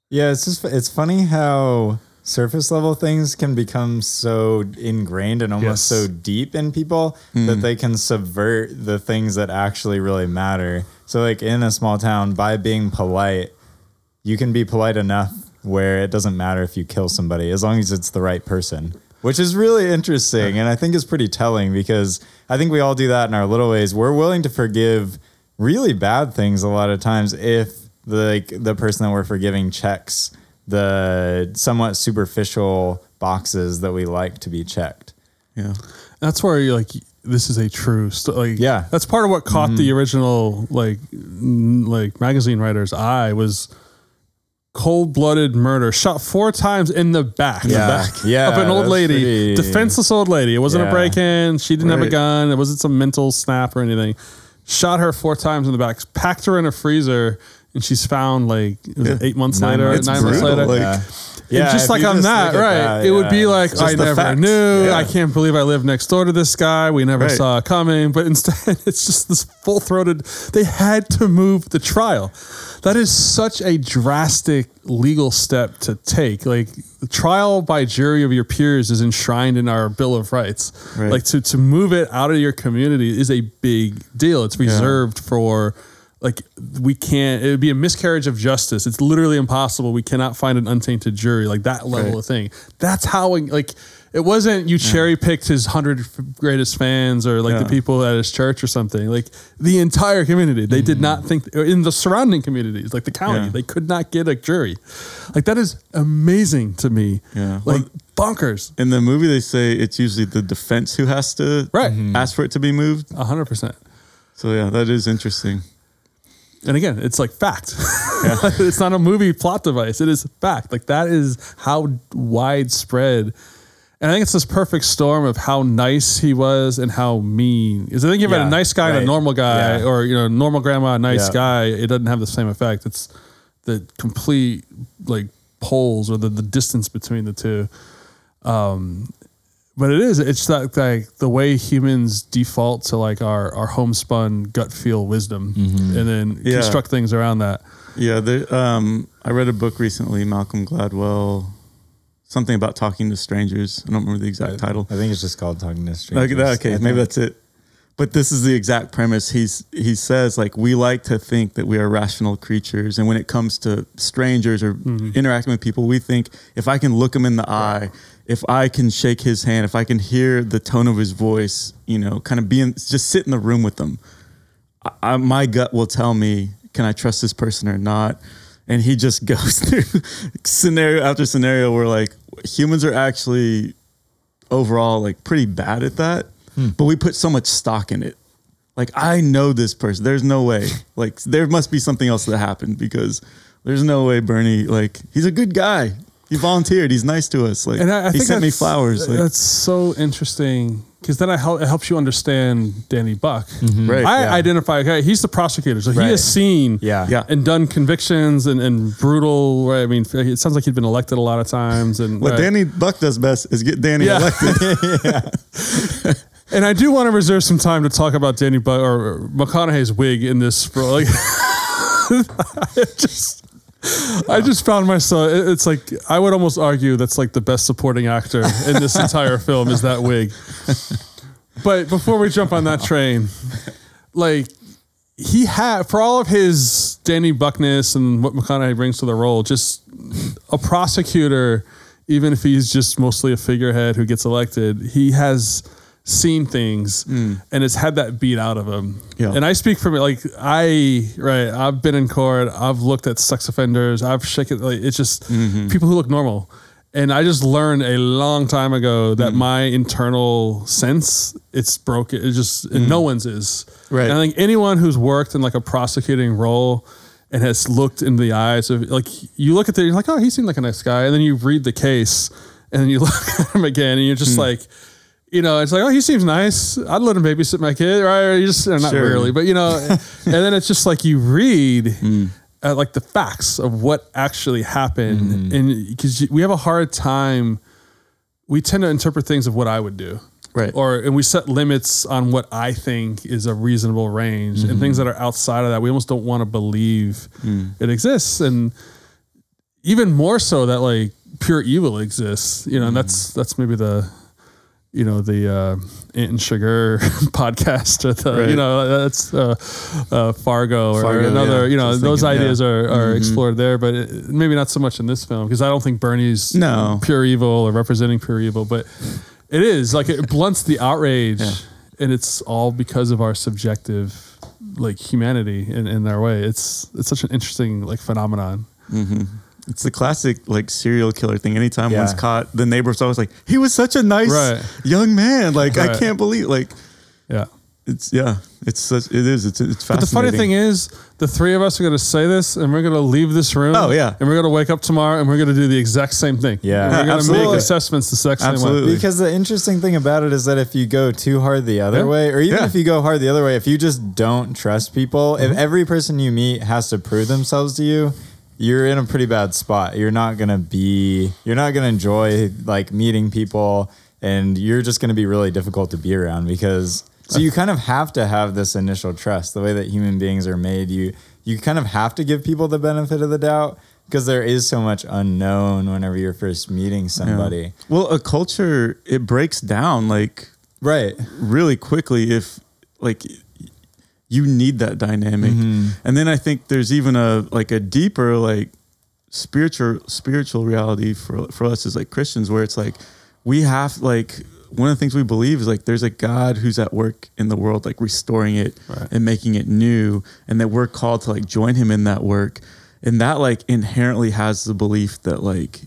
S3: Yeah, it's just it's funny how surface level things can become so ingrained and almost
S2: Yes.
S3: so deep in people that hmm. they can subvert the things that actually really matter. So like in a small town by being polite, you can be polite enough where it doesn't matter if you kill somebody as long as it's the right person. Which is really interesting and I think is pretty telling because I think we all do that in our little ways. We're willing to forgive really bad things a lot of times if the like the person that we're forgiving checks the somewhat superficial boxes that we like to be checked.
S4: yeah,
S2: That's where you're like, this is a true story. Like,
S3: Yeah.
S2: That's part of what caught the mm-hmm. original like n- like magazine writer's eye was cold blooded murder, shot four times in the back.
S3: Yeah.
S2: back
S3: Yeah,
S2: of an old lady,
S3: pretty-
S2: defenseless old lady. It wasn't a break in. She didn't have a gun. It wasn't some mental snap or anything. Shot her four times in the back, packed her in a freezer, and she's found like
S4: Yeah.
S2: eight months
S3: Nine
S2: later,
S3: months.
S2: nine months later.
S4: like-
S3: yeah.
S2: And just like on
S3: just
S2: that, right?
S3: that,
S2: it would be like I never
S4: facts.
S2: knew.
S4: Yeah.
S2: I can't believe I lived next door to this guy. We never
S4: Right.
S2: saw it coming. But instead, it's just this full throated. They had to move the trial. That is such a drastic legal step to take. Like the trial by jury of your peers is enshrined in our Bill of Rights.
S4: Right.
S2: Like to to move it out of your community is a big deal. It's reserved for like we can't it would be a miscarriage of justice it's literally impossible we cannot find an untainted jury like that level
S4: Right.
S2: of thing that's how like it wasn't you cherry picked his 100 greatest fans or like the people at his church or something like the entire community they did not think in the surrounding communities like the county
S4: Mm-hmm. Yeah.
S2: they could not get a jury like that is amazing to me
S4: Yeah.
S2: like
S4: Well-
S2: bonkers
S4: in the movie they say it's usually the defense who has to
S2: Right.
S4: ask for it to be moved.
S2: 100%
S4: So yeah, that is interesting.
S2: And again it's like fact it's not a movie plot device. It is fact. Like that is how widespread. And I think it's this perfect storm of how nice he was and how mean. Because I think if you had
S3: Yeah,
S2: a nice guy and a normal guy,
S3: Yeah.
S2: or you know, normal grandma, nice
S3: Yeah.
S2: guy, it doesn't have the same effect. It's the complete like poles or the, the distance between the two. Um, but it is. It's like, like the way humans default to like our our homespun gut feel wisdom,
S3: Mm-hmm.
S2: and then
S4: Yeah.
S2: construct things around that.
S4: Yeah, there, um, I read a book recently, Malcolm Gladwell, something about talking to strangers. I don't remember the exact title.
S3: I think it's just called talking to
S4: Okay,
S3: strangers.
S4: that-
S3: I
S4: okay
S3: think.
S4: maybe that's it. But this is the exact premise. He's he says like we like to think that we are rational creatures, and when it comes to strangers or interacting with people, we think if I can look them in the eye, if I can shake his hand, if I can hear the tone of his voice, you know, kind of being just sit in the room with them, I, I, my gut will tell me can I trust this person or not. And he just goes through scenario after scenario where like humans are actually overall like pretty bad at that, hmm. but we put so much stock in it. Like I know this person. There's no way. Like there must be something else that happened because there's no way Bernie. Like he's a good guy. He volunteered. He's nice to us. Like
S2: And I, I
S4: he
S2: think
S4: sent me flowers. Like,
S2: that's so interesting because then I help, it helps you understand Danny Buck. Mm-hmm.
S4: right.
S2: I
S3: yeah.
S2: identify. Okay, he's the prosecutor, so he has seen.
S3: Yeah.
S4: Yeah.
S2: And done convictions and, and brutal. Right? I mean, it sounds like he'd been elected a lot of times. And
S4: what
S2: right.
S4: Danny Buck does best is get Danny
S2: Yeah.
S4: elected.
S2: And I do want to reserve some time to talk about Danny Buck or McConaughey's wig in this. For like, I just, I just found myself. It's like I would almost argue that's like the best supporting actor in this entire film is that wig. But before we jump on that train, like he had for all of his Danny Buckness and what McConaughey brings to the role, just a prosecutor, even if he's just mostly a figurehead who gets elected, he has seen things mm. and has had that beat out of him.
S4: Yeah.
S2: And I speak from it, like I right, I've been in court, I've looked at sex offenders, I've shaken like it's just mm-hmm. people who look normal. And I just learned a long time ago that mm. my internal sense it's broken. It's just and mm. no one's is.
S4: Right.
S2: And I think anyone who's worked in like a prosecuting role and has looked in the eyes of like you look at the you're like, oh, he seemed like a nice guy. And then you read the case and then you look at him again and you're just like, you know, it's like, oh, he seems nice. I'd let him babysit my kid, right? Or you just not
S4: Sure.
S2: really, but you know, and then it's just like you read hmm. uh, like the facts of what actually happened, hmm. and because we have a hard time, we tend to interpret things of what I would do,
S4: Right.
S2: Or and we set limits on what I think is a reasonable range, and things mm-hmm. that are outside of that, we almost don't want to believe hmm. it exists, and even more so that like pure evil exists, you know, and that's that's maybe the you know the uh, Ant and Sugar podcast or the you know that's uh, uh, Fargo or
S4: Fargo,
S2: another
S4: yeah.
S2: you know
S4: Just
S2: those
S4: thinking,
S2: ideas
S4: yeah. Mm-hmm.
S2: are, are explored there, but it, maybe not so much in this film because I don't think Bernie's
S4: No.
S2: pure evil or representing pure evil, but it is like it blunts the outrage, and it's all because of our subjective like humanity in, in our way. It's it's such an interesting like phenomenon.
S4: It's the classic like serial killer thing. Anytime
S3: Yeah.
S4: one's caught, the neighbor's always like, "He was such a nice
S2: Right.
S4: young man. Like I can't believe like
S2: Yeah.
S4: it's yeah, it's such it is. It's it's
S2: But the funny thing is, the three of us are going to say this, and we're going to leave this room.
S4: Oh, yeah.
S2: and we're going to wake up tomorrow, and we're going to do the exact same thing.
S3: Yeah.
S2: And
S3: Yeah,
S2: we're going to make assessments the exact same way.
S4: Absolutely.
S3: Because the interesting thing about it is that if you go too hard the other
S2: Yeah.
S3: way, or even
S4: Yeah.
S3: if you go hard the other way, if you just don't trust people,
S2: Mm-hmm.
S3: if every person you meet has to prove themselves to you, you're in a pretty bad spot. You're not gonna be, you're not gonna enjoy like meeting people, and you're just gonna be really difficult to be around because. So you kind of have to have this initial trust. The way that human beings are made, you you kind of have to give people the benefit of the doubt because there is so much unknown whenever you're first meeting somebody.
S4: Well, a culture it breaks down like
S3: Right.
S4: really quickly if like you need that dynamic.
S2: Mm-hmm.
S4: And then I think there's even a like a deeper like spiritual spiritual reality for for us as like Christians where it's like we have like one of the things we believe is like there's a God who's at work in the world like restoring it
S2: Right.
S4: and making it new and that we're called to like join him in that work. And that like inherently has the belief that like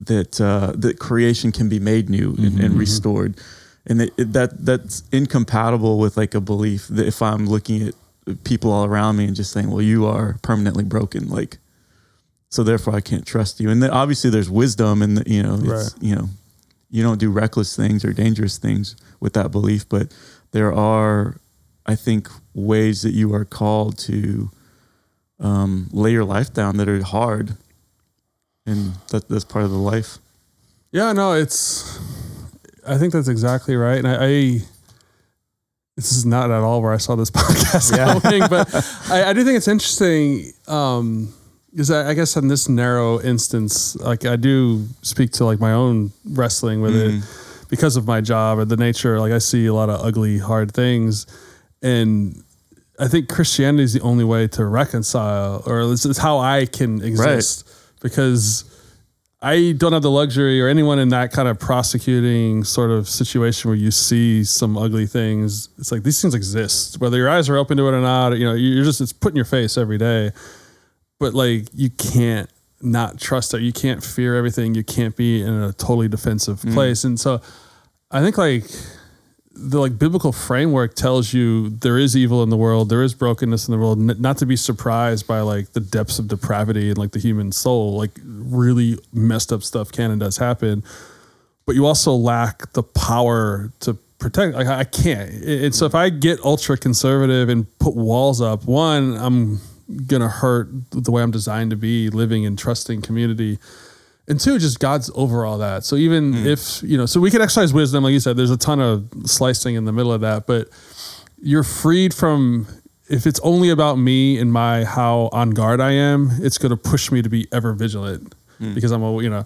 S4: that uh, that creation can be made new
S2: Mm-hmm,
S4: and restored, and it, it- that that's incompatible with like a belief that if I'm looking at people all around me and just saying, "Well, you are permanently broken." Like, so therefore, I can't trust you. And then obviously, there's wisdom, and you know, it's,
S2: Right.
S4: you know, you don't do reckless things or dangerous things with that belief, but there are, I think, ways that you are called to um, lay your life down that are hard, and that, that's part of the life.
S2: Yeah, no, it's. I think that's exactly right, and I. I this is not at all where I saw this podcast
S3: Yeah.
S2: going, but I, I do think it's interesting. Um, because I, I guess in this narrow instance, like I do speak to like my own wrestling with it because of my job and the nature. Like I see a lot of ugly, hard things, and I think Christianity is the only way to reconcile, or this is how I can exist because I don't have the luxury or anyone in that kind of prosecuting sort of situation where you see some ugly things. It's like these things exist, whether your eyes are open to it or not. You know, you're just it's put in your face every day. But like you can't not trust it. You can't fear everything. You can't be in a totally defensive mm. place. And so I think like the like biblical framework tells you there is evil in the world, there is brokenness in the world, n- not to be surprised by like the depths of depravity and like the human soul. Like really messed up stuff can and does happen, but you also lack the power to protect. Like I can't. And so if I get ultra conservative and put walls up, one, I'm gonna hurt the way I'm designed to be living and trusting community and two, just God's over all that. So even mm. if you know, so we can exercise wisdom, like you said. There's a ton of slicing in the middle of that, but you're freed from. If it's only about me and my how on guard I am, it's going to push me to be ever vigilant mm. because I'm a you know.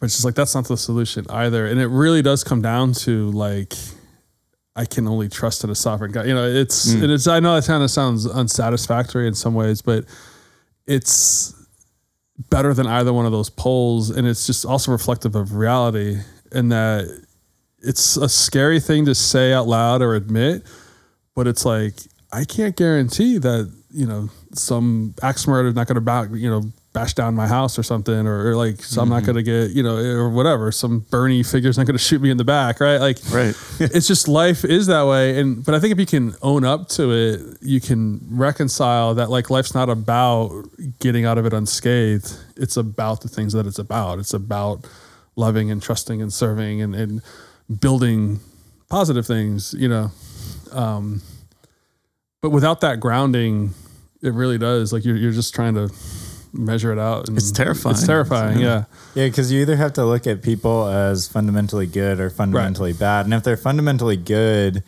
S2: But it's just like that's not the solution either, and it really does come down to like. I can only trust in a sovereign God. You know, it's mm. and it's. I know it kind of sounds unsatisfactory in some ways, but it's better than either one of those poles and it's just also reflective of reality in that it's a scary thing to say out loud or admit but it's like i can't guarantee that you know some axe murder is not going to back you know bash down my house or something or, or like so i'm not going to get you know or whatever. Some bernie figure's not going to shoot me in the back right? Like
S4: Right.
S2: it's just life is that way. And but i think if you can own up to it you can reconcile that like life's not about getting out of it unscathed. It's about the things that it's about. It's about loving and trusting and serving and, and building positive things you know? Um but without that grounding it really does. Like you're, you're just trying to measure it out and
S4: It's terrifying.
S2: it's terrifying yeah
S3: Yeah, because you either have to look at people as fundamentally good or fundamentally bad. And if they're fundamentally good,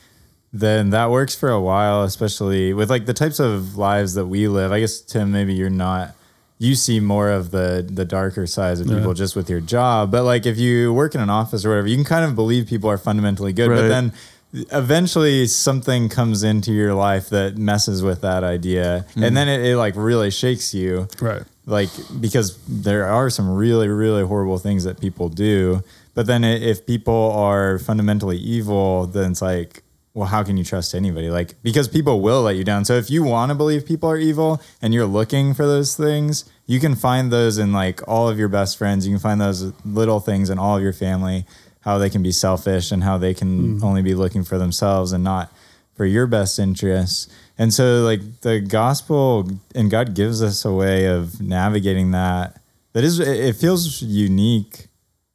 S3: then that works for a while, especially with like the types of lives that we live. I guess Tim, maybe you're not you see more of the the darker sides of people just with your job. But like if you work in an office or whatever, you can kind of believe people are fundamentally good. But then eventually something comes into your life that messes with that idea. And hmm. then it, it like really shakes you.
S2: Right.
S3: Like because there are some really really horrible things that people do. But then if people are fundamentally evil then it's like well how can you trust anybody? Like because people will let you down. So if you want to believe people are evil and you're looking for those things you can find those in like all of your best friends. You can find those little things in all of your family how they can be selfish and how they can mm-hmm. only be looking for themselves and not for your best interests. And so like the gospel and God gives us a way of navigating that. That is it feels unique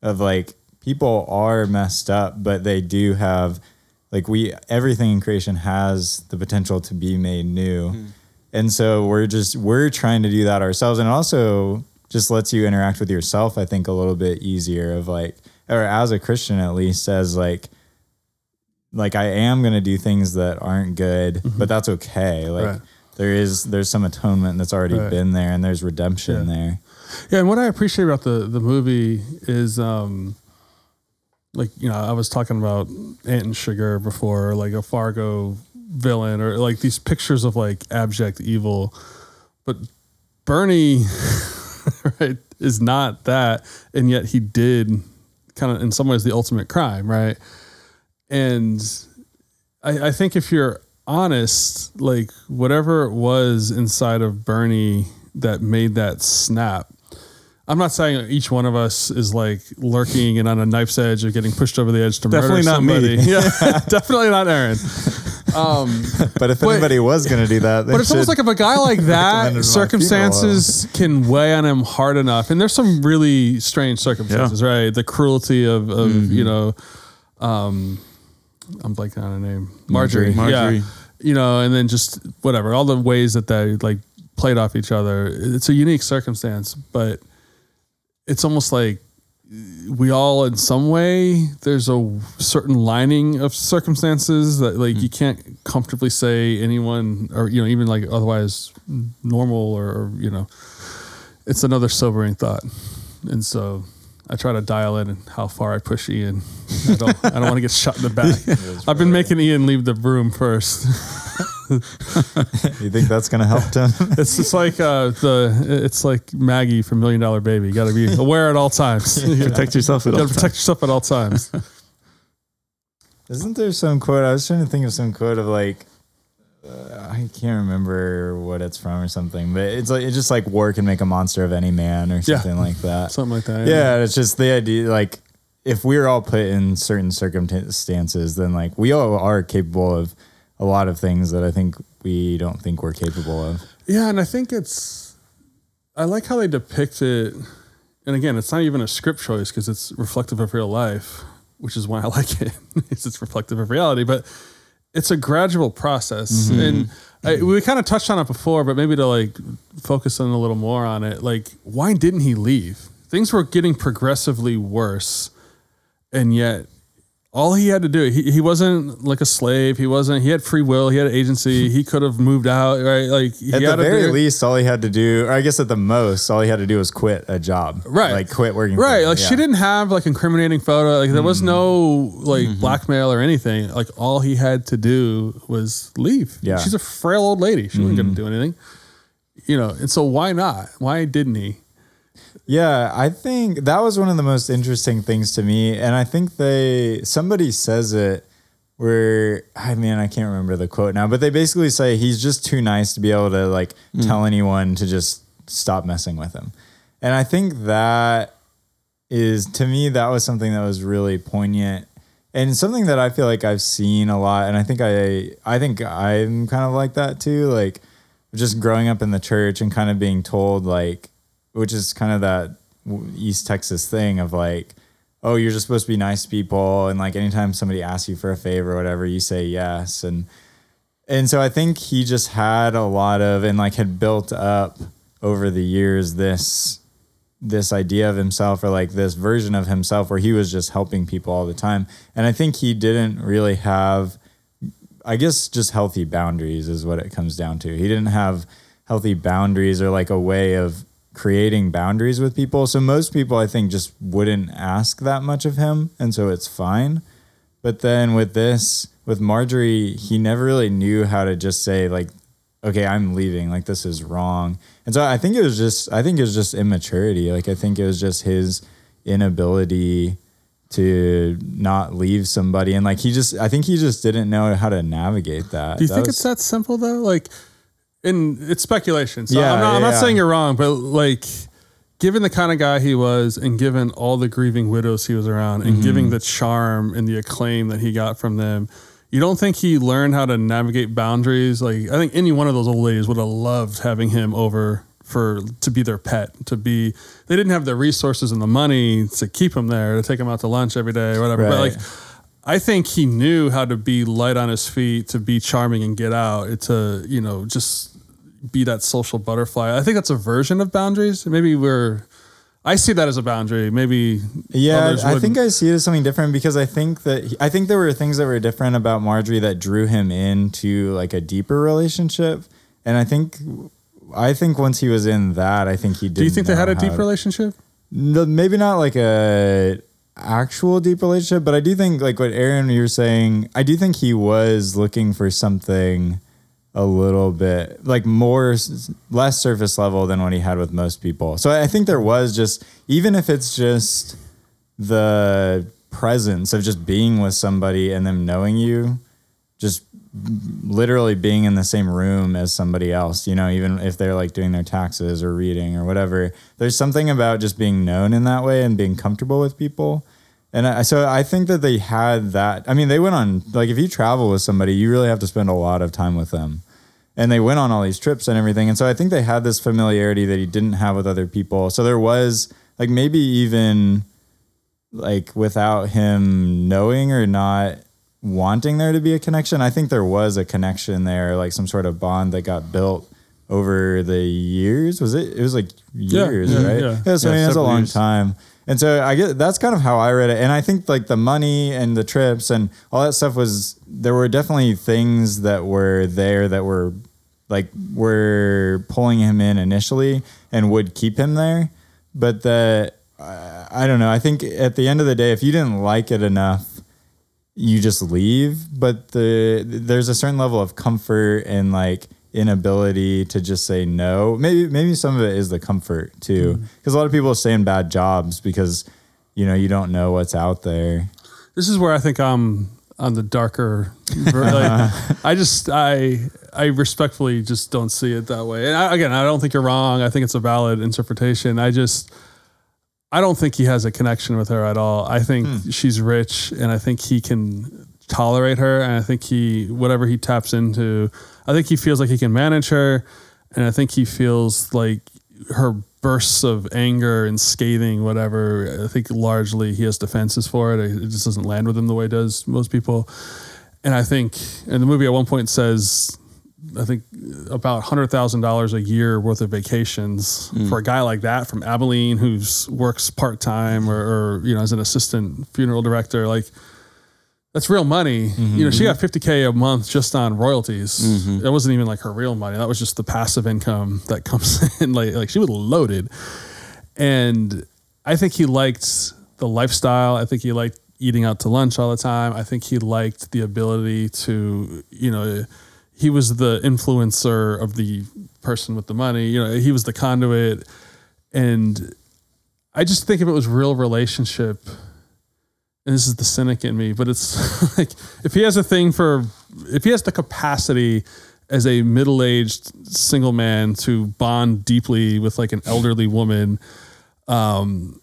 S3: of like people are messed up, but they do have like we everything in creation has the potential to be made new. Mm-hmm. And so we're just we're trying to do that ourselves and it also just lets you interact with yourself I think a little bit easier of like or as a Christian at least as like like I am gonna do things that aren't good, but that's okay. Like
S2: Right.
S3: there is there's some atonement that's already
S2: Right.
S3: been there, and there's redemption
S2: Yeah.
S3: there.
S2: Yeah, and what I appreciate about the the movie is um like, you know, I was talking about Ant and Sugar before, like a Fargo villain or like these pictures of like abject evil. But Bernie right is not that and yet he did kind of in some ways the ultimate crime, right? And I, I think if you're honest, like whatever it was inside of Bernie that made that snap, I'm not saying each one of us is like lurking and on a knife's edge or getting pushed over the edge to
S4: Definitely
S2: murder
S4: not me.
S2: Yeah, definitely not Aaron. Um,
S3: But if
S2: But-
S3: anybody was going to do that,
S2: but it's almost like if a guy like that, circumstances can weigh on him hard enough, and there's some really strange circumstances, right? The cruelty of, of
S3: Mm-hmm.
S2: you know, um, I'm blanking on her name, Marjorie.
S4: Marjorie.
S2: Yeah, you know, and then just whatever, all the ways that they like played off each other. It's a unique circumstance, but it's almost like we all in some way there's a certain lining of circumstances that like you can't comfortably say anyone or you know even like otherwise normal or, or you know it's another sobering thought. And so i try to dial in how far i push ian. I don't i don't want to get shot in the back. I've been making ian leave the room first
S3: you think that's going to help Tim?
S2: it's just like uh the it's like maggie from million dollar baby you got to be aware at all times you
S4: Protect yourself at
S2: got
S4: all
S2: to
S4: times.
S2: protect yourself at all times
S3: Isn't there some quote? I was trying to think of some quote of like, uh, I can't remember what it's from or something, but it's like it's just like war can make a monster of any man or
S2: Yeah.
S3: something like that.
S2: something like that
S3: yeah, it's just the idea like if we're all put in certain circumstances, then like we all are capable of a lot of things that I think we don't think we're capable of.
S2: Yeah, and I think it's I like how they depict it. And again, it's not even a script choice because it's reflective of real life, which is why I like it. it's reflective of reality, but it's a gradual process. Mm-hmm. And I, we kind of touched on it before, but maybe to like focus on a little more on it. Like, why didn't he leave? Things were getting progressively worse, and yet all he had to do he, he wasn't like a slave he wasn't he had free will he had agency he could have moved out right like he
S3: At
S2: had
S3: the very
S2: do-
S3: least, all he had to do, or I guess at the most, all he had to do was quit a job.
S2: Right.
S3: Like quit working.
S2: Right,
S3: them.
S2: like she didn't have like incriminating photo. Like there was no like
S3: Mm-hmm.
S2: blackmail or anything. Like all he had to do was leave.
S3: Yeah. Mm-hmm.
S2: she's a frail old lady. She wasn't going to do anything. You know, and so why not? Why didn't he?
S3: Yeah, I think that was one of the most interesting things to me. And I think they, somebody says it where, I mean, I can't remember the quote now, but they basically say he's just too nice to be able to like hmm. tell anyone to just stop messing with him. And I think that is, to me, that was something that was really poignant and something that I feel like I've seen a lot. And I think I, I think I'm kind of like that too. Like just growing up in the church and kind of being told like, which is kind of that East Texas thing of like, oh, you're just supposed to be nice to people, and like anytime somebody asks you for a favor or whatever, you say yes, and and so I think he just had a lot of and like had built up over the years this this idea of himself or like this version of himself where he was just helping people all the time, and I think he didn't really have I guess just healthy boundaries is what it comes down to. He didn't have healthy boundaries or like a way of creating boundaries with people. So most people I think just wouldn't ask that much of him and so it's fine. But then with this with Marjorie, he never really knew how to just say like okay, I'm leaving, like this is wrong. And so I think it was just I think it was just immaturity. Like I think it was just his inability to not leave somebody and like he just I think he just didn't know how to navigate that.
S2: Do you
S3: That
S2: think
S3: was-
S2: it's that simple though? Like, in it's speculation. So
S3: Yeah,
S2: I'm, not, I'm not
S3: yeah.
S2: saying you're wrong, but like, given the kind of guy he was, and given all the grieving widows he was around, and
S3: Mm-hmm.
S2: giving the charm and the acclaim that he got from them, you don't think he learned how to navigate boundaries? Like, I think any one of those old ladies would have loved having him over for to be their pet. To be, they didn't have the resources and the money to keep him there, to take him out to lunch every day, or whatever. But like. I think he knew how to be light on his feet, to be charming and get out, to you know just be that social butterfly. I think that's a version of boundaries. Maybe we're. I see that as a boundary. Maybe
S3: Yeah, I think. I see it as something different because I think that he- I think there were things that were different about Marjorie that drew him into like a deeper relationship, and I think I think once he was in that, I think he did.
S2: Do you think they had a deep relationship?
S3: No, maybe not like a actual deep relationship, but I do think like what Aaron you're saying. I do think he was looking for something a little bit like more less surface level than what he had with most people. So I think there was just even if it's just the presence of just being with somebody and them knowing you, just literally being in the same room as somebody else, you know, even if they're like doing their taxes or reading or whatever. There's something about just being known in that way and being comfortable with people. And I, so I think that they had that. I mean, they went on like if you travel with somebody, you really have to spend a lot of time with them. And they went on all these trips and everything. And so I think they had this familiarity that he didn't have with other people. So there was like maybe even like without him knowing or not wanting there to be a connection, I think there was a connection there, like some sort of bond that got built over the years. Was it? It was like years,
S2: yeah,
S3: right?
S2: yeah. yeah.
S3: so I
S2: Yeah,
S3: mean, that's a long
S2: years.
S3: time. And so I get that's kind of how I read it. And I think like the money and the trips and all that stuff was there were definitely things that were there that were like were pulling him in initially and would keep him there. But the I, I don't know. I think at the end of the day, if you didn't like it enough, you just leave. But the there's a certain level of comfort and like inability to just say no. Maybe maybe some of it is the comfort too, mm. because a lot of people stay in bad jobs because you know you don't know what's out there.
S2: this is where I think I'm on the darker. Like, I just I I respectfully just don't see it that way. And I, again, I don't think you're wrong. I think it's a valid interpretation. I just I don't think he has a connection with her at all. I think hmm. she's rich, and I think he can tolerate her, and I think he whatever he taps into, I think he feels like he can manage her, and I think he feels like her bursts of anger and scathing, whatever. I think largely he has defenses for it. It just doesn't land with him the way it does most people. And I think, and the movie at one point says, I think about hundred thousand dollars a year worth of vacations hmm. for a guy like that from Abilene who's works part time or, or you know as an assistant funeral director. Like that's real money. You know, she mm-hmm. got fifty k a month just on royalties. Mm-hmm. That wasn't even like her real money. That was just the passive income that comes in. Like like she was loaded, and I think he liked the lifestyle. I think he liked eating out to lunch all the time. I think he liked the ability to, you know, he was the influencer of the person with the money. You know, he was the conduit. And I just think if it was real relationship, this is the cynic in me, but it's like if he has a thing for, if he has the capacity as a middle aged single man to bond deeply with like an elderly woman, um,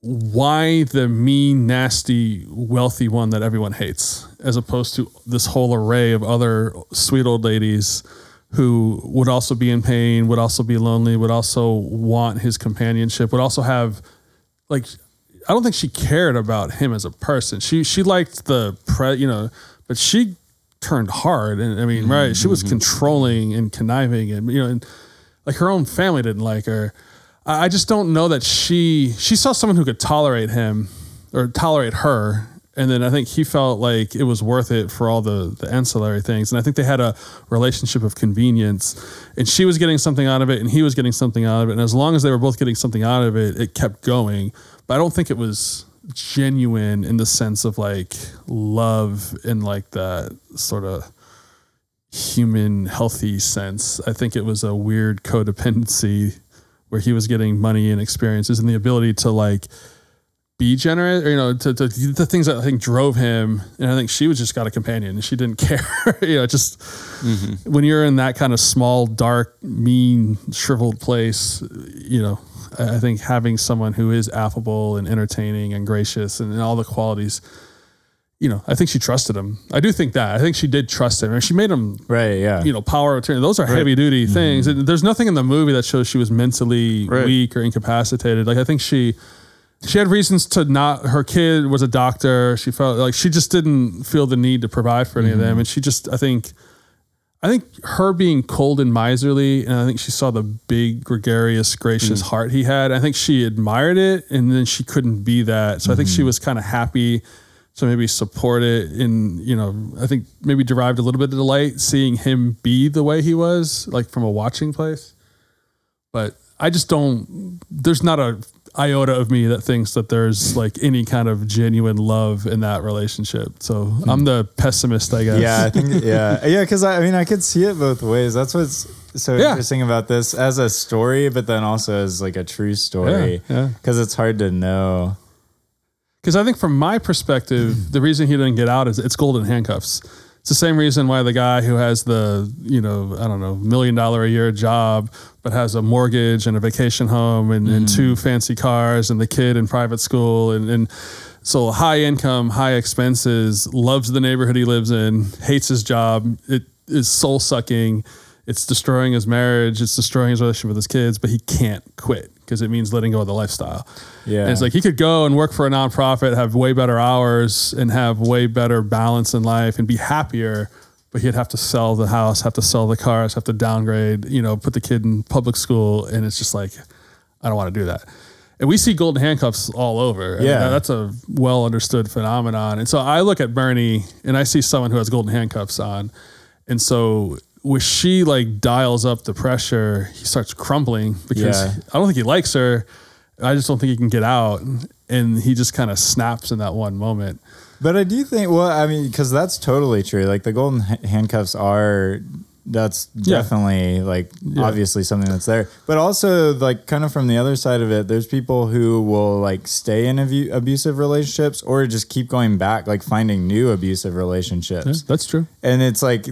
S2: why the mean, nasty, wealthy one that everyone hates, as opposed to this whole array of other sweet old ladies who would also be in pain, would also be lonely, would also want his companionship, would also have like I don't think she cared about him as a person. She she liked the pre, you know, but she turned hard and I mean, right, she was mm-hmm. controlling and conniving and you know, and like her own family didn't like her. I I just don't know that she she saw someone who could tolerate him or tolerate her. And then I think he felt like it was worth it for all the, the ancillary things. And I think they had a relationship of convenience. And she was getting something out of it, and he was getting something out of it. And as long as they were both getting something out of it, it kept going. But I don't think it was genuine in the sense of like love and like that sort of human healthy sense. I think it was a weird codependency where he was getting money and experiences and the ability to like be generous, or, you know, to, to the things that I think drove him. And I think she was just got a companion and she didn't care. you know, just mm-hmm. when you're in that kind of small, dark, mean, shriveled place, you know, I think having someone who is affable and entertaining and gracious and, and all the qualities, you know, I think she trusted him. I do think that. I think she did trust him. And she made him
S3: Right. Yeah.
S2: you know, power of attorney. Those are heavy duty mm-hmm. things. And there's nothing in the movie that shows she was mentally
S4: Right.
S2: weak or incapacitated. Like I think she she had reasons to not her kid was a doctor. She felt like she just didn't feel the need to provide for any of mm-hmm. them. And she just I think I think her being cold and miserly, and I think she saw the big, gregarious, gracious hmm. heart he had. I think she admired it, and then she couldn't be that. So I think she hmm. was kind of happy to maybe support it. And you know, I think maybe derived a little bit of delight seeing him be the way he was, like from a watching place. But I just don't. There's not a iota of me that thinks that there's like any kind of genuine love in that relationship. So hmm. I'm the pessimist, I guess.
S3: Yeah, I think yeah, yeah. Because I, I mean, I could see it both ways. That's what's so
S2: Yeah.
S3: interesting about this as a story, but then also as like a true story.
S2: Yeah, yeah.
S3: Because it's hard to know.
S2: Because I think from my perspective, the reason he didn't get out is it's golden handcuffs. It's the same reason why the guy who has the, you know, I don't know, million dollar a year job, but has a mortgage and a vacation home and, and two mm. fancy cars and the kid in private school and, and So high income, high expenses, loves the neighborhood he lives in, hates his job. It is soul sucking. It's destroying his marriage. It's destroying his relationship with his kids, but he can't quit because it means letting go of the lifestyle.
S3: Yeah.
S2: And it's like he could go and work for a nonprofit, have way better hours and have way better balance in life and be happier. But he'd have to sell the house, have to sell the cars, have to downgrade, you know, put the kid in public school. And it's just like, I don't want to do that. And we see golden handcuffs all over. I mean,
S3: Yeah.
S2: that's a well understood phenomenon. And so I look at Bernie and I see someone who has golden handcuffs on. And so when she like dials up the pressure, he starts crumbling because
S3: Yeah.
S2: I don't think he likes her. I just don't think he can get out. And he just kind of snaps in that one moment.
S3: But I do think, well, I mean, because that's totally true. Like the golden handcuffs are, that's
S2: Yeah.
S3: definitely like
S2: Yeah.
S3: obviously something that's there. But also, like, kind of from the other side of it, there's people who will like stay in abu- abusive relationships or just keep going back, like finding new abusive relationships.
S2: that's true.
S3: And it's like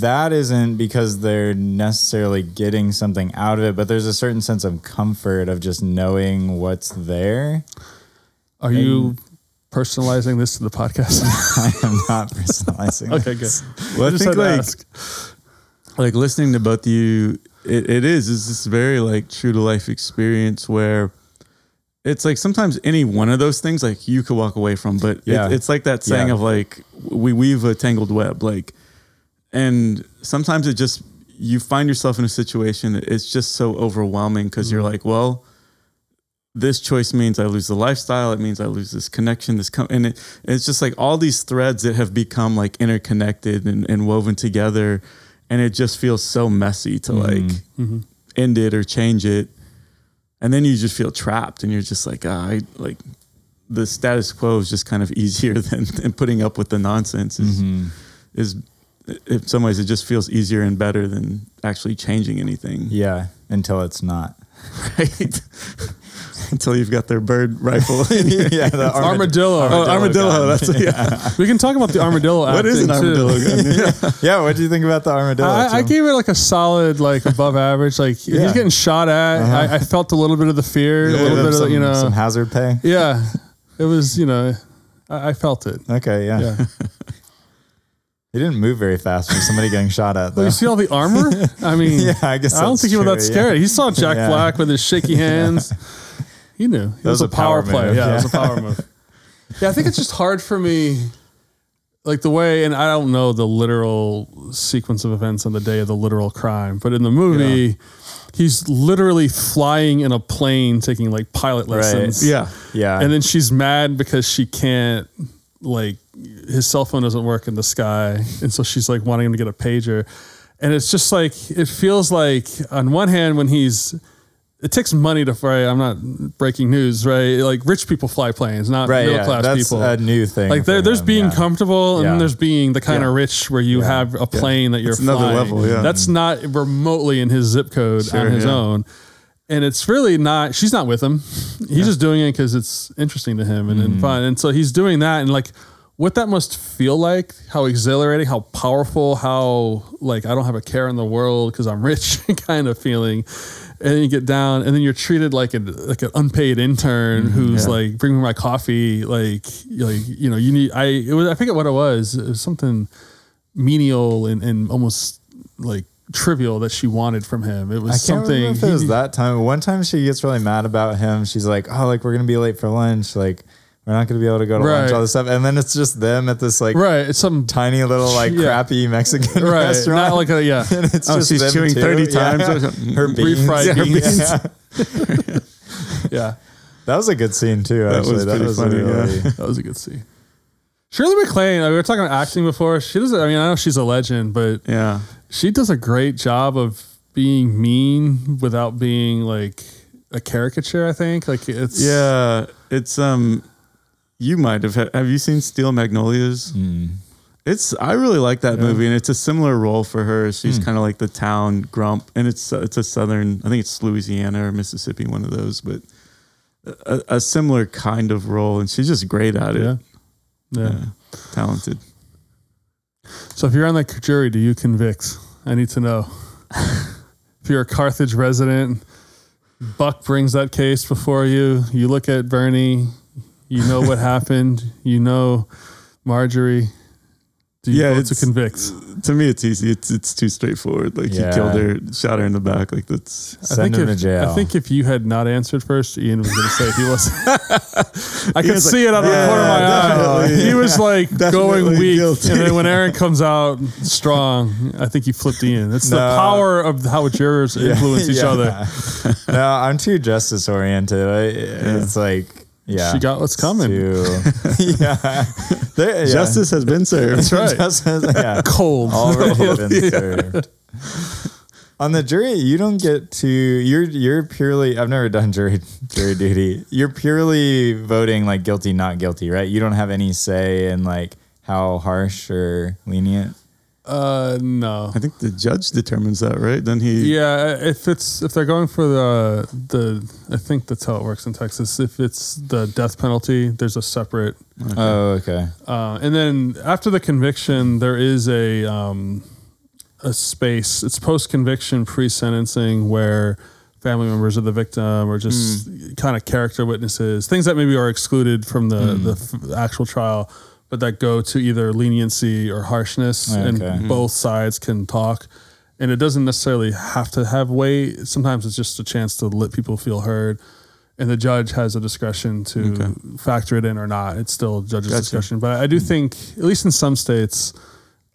S3: that isn't because they're necessarily getting something out of it, but there's a certain sense of comfort of just knowing what's there.
S2: Are you personalizing this to the podcast?
S3: I am not personalizing.
S2: okay, good.
S4: Well, I
S2: just
S4: think
S2: had to
S4: like
S2: ask.
S4: Like listening to both of you, it, it is is this very like true to life experience where it's like sometimes any one of those things like you could walk away from, but
S3: Yeah.
S4: it, it's like that saying
S3: Yeah.
S4: of like we weave a tangled web, like, and sometimes it just you find yourself in a situation that it's just so overwhelming because you're mm-hmm. like, well, this choice means I lose the lifestyle. It means I lose this connection. This com- and it, it's just like all these threads that have become like interconnected and, and woven together, and it just feels so messy to mm-hmm. like mm-hmm. end it or change it, and then you just feel trapped, and you're just like, ah, I like the status quo is just kind of easier than, than putting up with the nonsense. Is mm-hmm. is in some ways it just feels easier and better than actually changing anything.
S3: Yeah, until it's not.
S4: Right? Until you've got their bird rifle.
S3: yeah, the
S2: Armadillo.
S4: Oh, armadillo. That's yeah.
S2: We can talk about the armadillo.
S4: What is an armadillo? gun?
S3: Yeah, what do you think about the armadillo?
S2: I, I gave it like a solid, like above average. Like
S3: Yeah.
S2: he's getting shot at. I, uh-huh. I felt a little bit of the fear, a little bit of
S3: some,
S2: the, you know,
S3: some hazard pay.
S2: yeah. It was, you know, I, I felt it.
S3: Okay, yeah.
S2: Yeah.
S3: He didn't move very fast for somebody getting shot at. Though.
S2: Well, you see all the armor? I mean,
S3: Yeah, I guess
S2: I don't
S3: that's
S2: think he was that
S3: true,
S2: scared. He saw Jack
S3: Yeah.
S2: Black with his shaky hands. He knew. It was,
S3: was
S2: a
S3: a
S2: power,
S3: power
S2: play.
S3: move,
S2: Yeah, it was a power move. Yeah, I think it's just hard for me, like the way, and I don't know the literal sequence of events on the day of the literal crime, but in the movie, he's literally flying in a plane, taking like pilot lessons.
S4: yeah.
S3: yeah,
S2: And then she's mad because she can't like his cell phone doesn't work in the sky. And so she's like wanting him to get a pager. And it's just like it feels like on one hand when he's it takes money to fly. I'm not breaking news, right? Like rich people fly planes, not
S3: right.
S2: middle
S3: Yeah,
S2: class
S3: that's
S2: people.
S3: a new thing.
S2: like there, there's
S3: him,
S2: being
S3: yeah.
S2: comfortable, and then
S3: Yeah.
S2: there's being the kind of rich where you
S3: Yeah.
S2: have a plane that you're
S4: It's another level, yeah.
S2: That's not remotely in his zip code
S4: Sure,
S2: on his
S4: yeah.
S2: own, and it's really not. She's not with him. He's just doing it because it's interesting to him and,
S3: Mm-hmm.
S2: and fun. And so he's doing that, and like what that must feel like, how exhilarating, how powerful, how like I don't have a care in the world because I'm rich kind of feeling. And then you get down, and then you're treated like a like an unpaid intern
S3: Mm-hmm.
S2: who's like, "Bring me my coffee." Like, like you know, you need. I it was I forget what it was. It was something menial and, and almost like trivial that she wanted from him. It was
S3: I can't
S2: something.
S3: remember if it
S2: he-
S3: was that time. One time she gets really mad about him. She's like, "Oh, like we're gonna be late for lunch. Like we're not gonna be able to go to lunch.
S2: Right.
S3: All this stuff." And then it's just them at this like
S2: right. It's some
S3: tiny little like
S2: Yeah.
S3: crappy Mexican
S2: right.
S3: restaurant.
S2: Not like a yeah.
S3: and it's
S4: Oh,
S3: just
S4: she's
S3: them
S4: chewing
S3: too.
S4: 30 times or something.
S3: Her beans.
S2: Refried
S3: Yeah, her
S2: beans.
S3: Yeah.
S2: yeah.
S3: That was a good scene too.
S4: That
S3: Actually,
S4: was
S3: that
S4: pretty
S3: was
S4: funny,
S3: really.
S4: yeah.
S2: That was a good scene. Shirley MacLaine, we were talking about acting before. She doesn't. I mean, I know she's a legend, but
S4: Yeah.
S2: She does a great job of being mean without being like a caricature. I think like it's
S4: Yeah. It's um you might have have you seen Steel Magnolias? Hmm. It's I really like that movie and it's a similar role for her. She's hmm. kind of like the town grump and it's uh, it's a southern I think it's Louisiana or Mississippi one of those but a, a similar kind of role and she's just great at it.
S2: yeah, yeah.
S4: Yeah. Talented.
S2: So if you're on the jury, do you convict? I need to know. if you're a Carthage resident, Buck brings that case before you. You look at Bernie. You know what happened. You know Marjorie. Do you
S4: Yeah,
S2: vote to
S4: it's-
S2: convict?
S4: To me, it's easy. It's it's too straightforward. Like
S3: Yeah.
S4: he killed her, shot her in the back. Like that's.
S3: Send
S2: I
S3: him
S2: think if,
S3: to jail.
S2: I think if you had not answered first, Ian was going to say he was. I could
S4: was like,
S2: see it out of the corner of my eye.
S4: definitely.
S2: He was like going weak,
S4: guilty.
S2: and then when Aaron comes out strong, I think he flipped Ian. It's the
S3: No.
S2: power of how jurors influence each
S3: Yeah.
S2: other.
S3: no, I'm too justice oriented. I, It's like, yeah,
S2: She got what's coming.
S3: Yeah. There- yeah.
S4: Justice has been served.
S2: That's right.
S3: Justice, yeah.
S2: Cold.
S3: already been served. On the jury, you don't get to. You're you're purely. I've never done jury jury duty. You're purely voting like guilty, not guilty, right? You don't have any say in like how harsh or lenient.
S2: Uh, no.
S4: I think the judge determines that, right? Then he.
S2: Yeah, if it's if they're going for the the I think that's how it works in Texas. If it's the death penalty, there's a separate
S3: Oh, okay.
S2: Uh, and then after the conviction, there is a um, a space. It's post conviction, pre sentencing, where family members of the victim or just kind of character witnesses, things that maybe are excluded from the the f- actual trial, but that go to either leniency or harshness, oh,
S3: Okay.
S2: and both sides can talk. And it doesn't necessarily have to have weight. Sometimes it's just a chance to let people feel heard. And the judge has a discretion to factor it in or not. It's still judge's
S4: Gotcha.
S2: discretion. But I do hmm. think, at least in some states,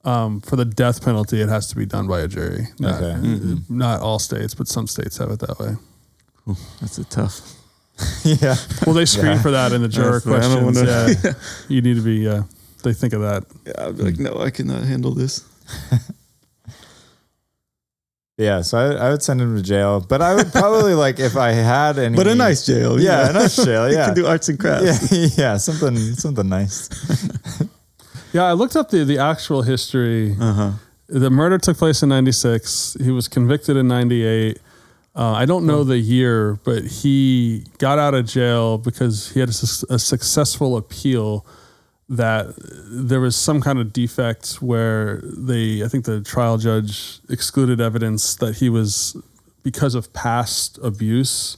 S2: um, for the death penalty, it has to be done by a jury. Not,
S3: Okay. Mm-hmm.
S2: not all states, but some states have it that way.
S4: That's a tough.
S3: yeah.
S2: Well, they screen for that in the juror
S4: That's what I don't
S2: questions.
S4: wanna-
S2: yeah, you need to be. Uh, they think of that.
S4: Yeah, I'd be like, no, I cannot handle this.
S3: Yeah, so I, I would send him to jail, but I would probably like if I had any.
S4: But a nice jail. you
S3: Yeah, a nice jail.
S4: you
S3: Yeah,
S4: can do arts and crafts.
S3: yeah, yeah, something, something nice.
S2: Yeah, I looked up the the actual history.
S4: Uh huh.
S2: The murder took place in '96. He was convicted in '98. Uh, I don't know the year, but he got out of jail because he had a, sus- a successful appeal that there was some kind of defect where they, I think the trial judge excluded evidence that he was, because of past abuse,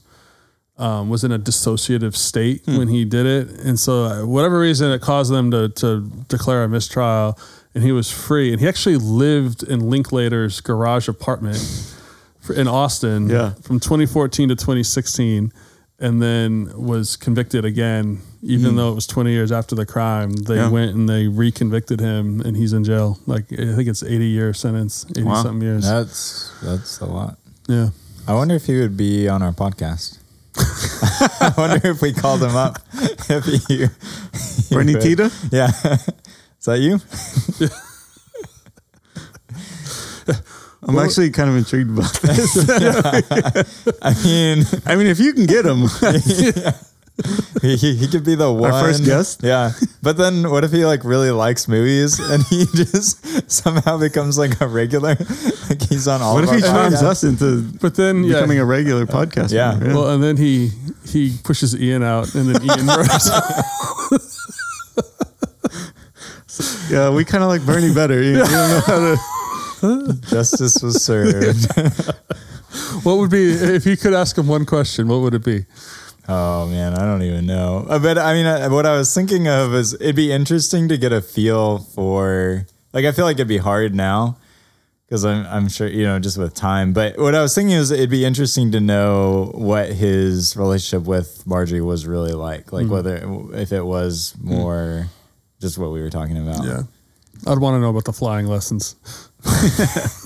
S2: um, was in a dissociative state when he did it. And so, uh, whatever reason, it caused them to, to declare a mistrial and he was free. And he actually lived in Linklater's garage apartment for- in Austin
S4: Yeah.
S2: from 2014 to 2016 and then was convicted again even hmm. though it was 20 years after the crime they
S4: Yeah.
S2: went and they reconvicted him and he's in jail like i think it's 80 year sentence 80
S4: Wow.
S2: something years
S3: That's that's a lot.
S2: yeah
S3: I wonder if he would be on our podcast. I wonder if we called him up. If he, he
S4: Bernie
S3: would.
S4: Tiede?
S3: Yeah. Is that you?
S4: I'm actually kind of intrigued about this.
S3: I mean,
S4: I mean, if you can get him,
S3: he, he, he could be the one.
S4: first guest?
S3: Yeah. But then what if he like really likes movies and he just somehow becomes like a regular? Like he's on all
S4: what
S3: of
S4: if he
S3: our
S4: charms
S3: podcasts?
S4: us into
S2: but then yeah
S4: becoming a regular podcast?
S3: Yeah.
S4: member?
S2: well and then he he pushes ian out and then ian murders
S4: yeah, we kind of like Bernie better. You, you don't know how to.
S3: Justice was served.
S2: what would be if you could ask him one question what would it be
S3: Oh man, I don't even know. Uh, But I mean, uh, what I was thinking of is it'd be interesting to get a feel for. Like, I feel like it'd be hard now because I'm I'm sure you know just with time. But what I was thinking is it'd be interesting to know what his relationship with Marjorie was really like. Like whether if it was more just what we were talking about.
S2: yeah i'd want to know about the flying lessons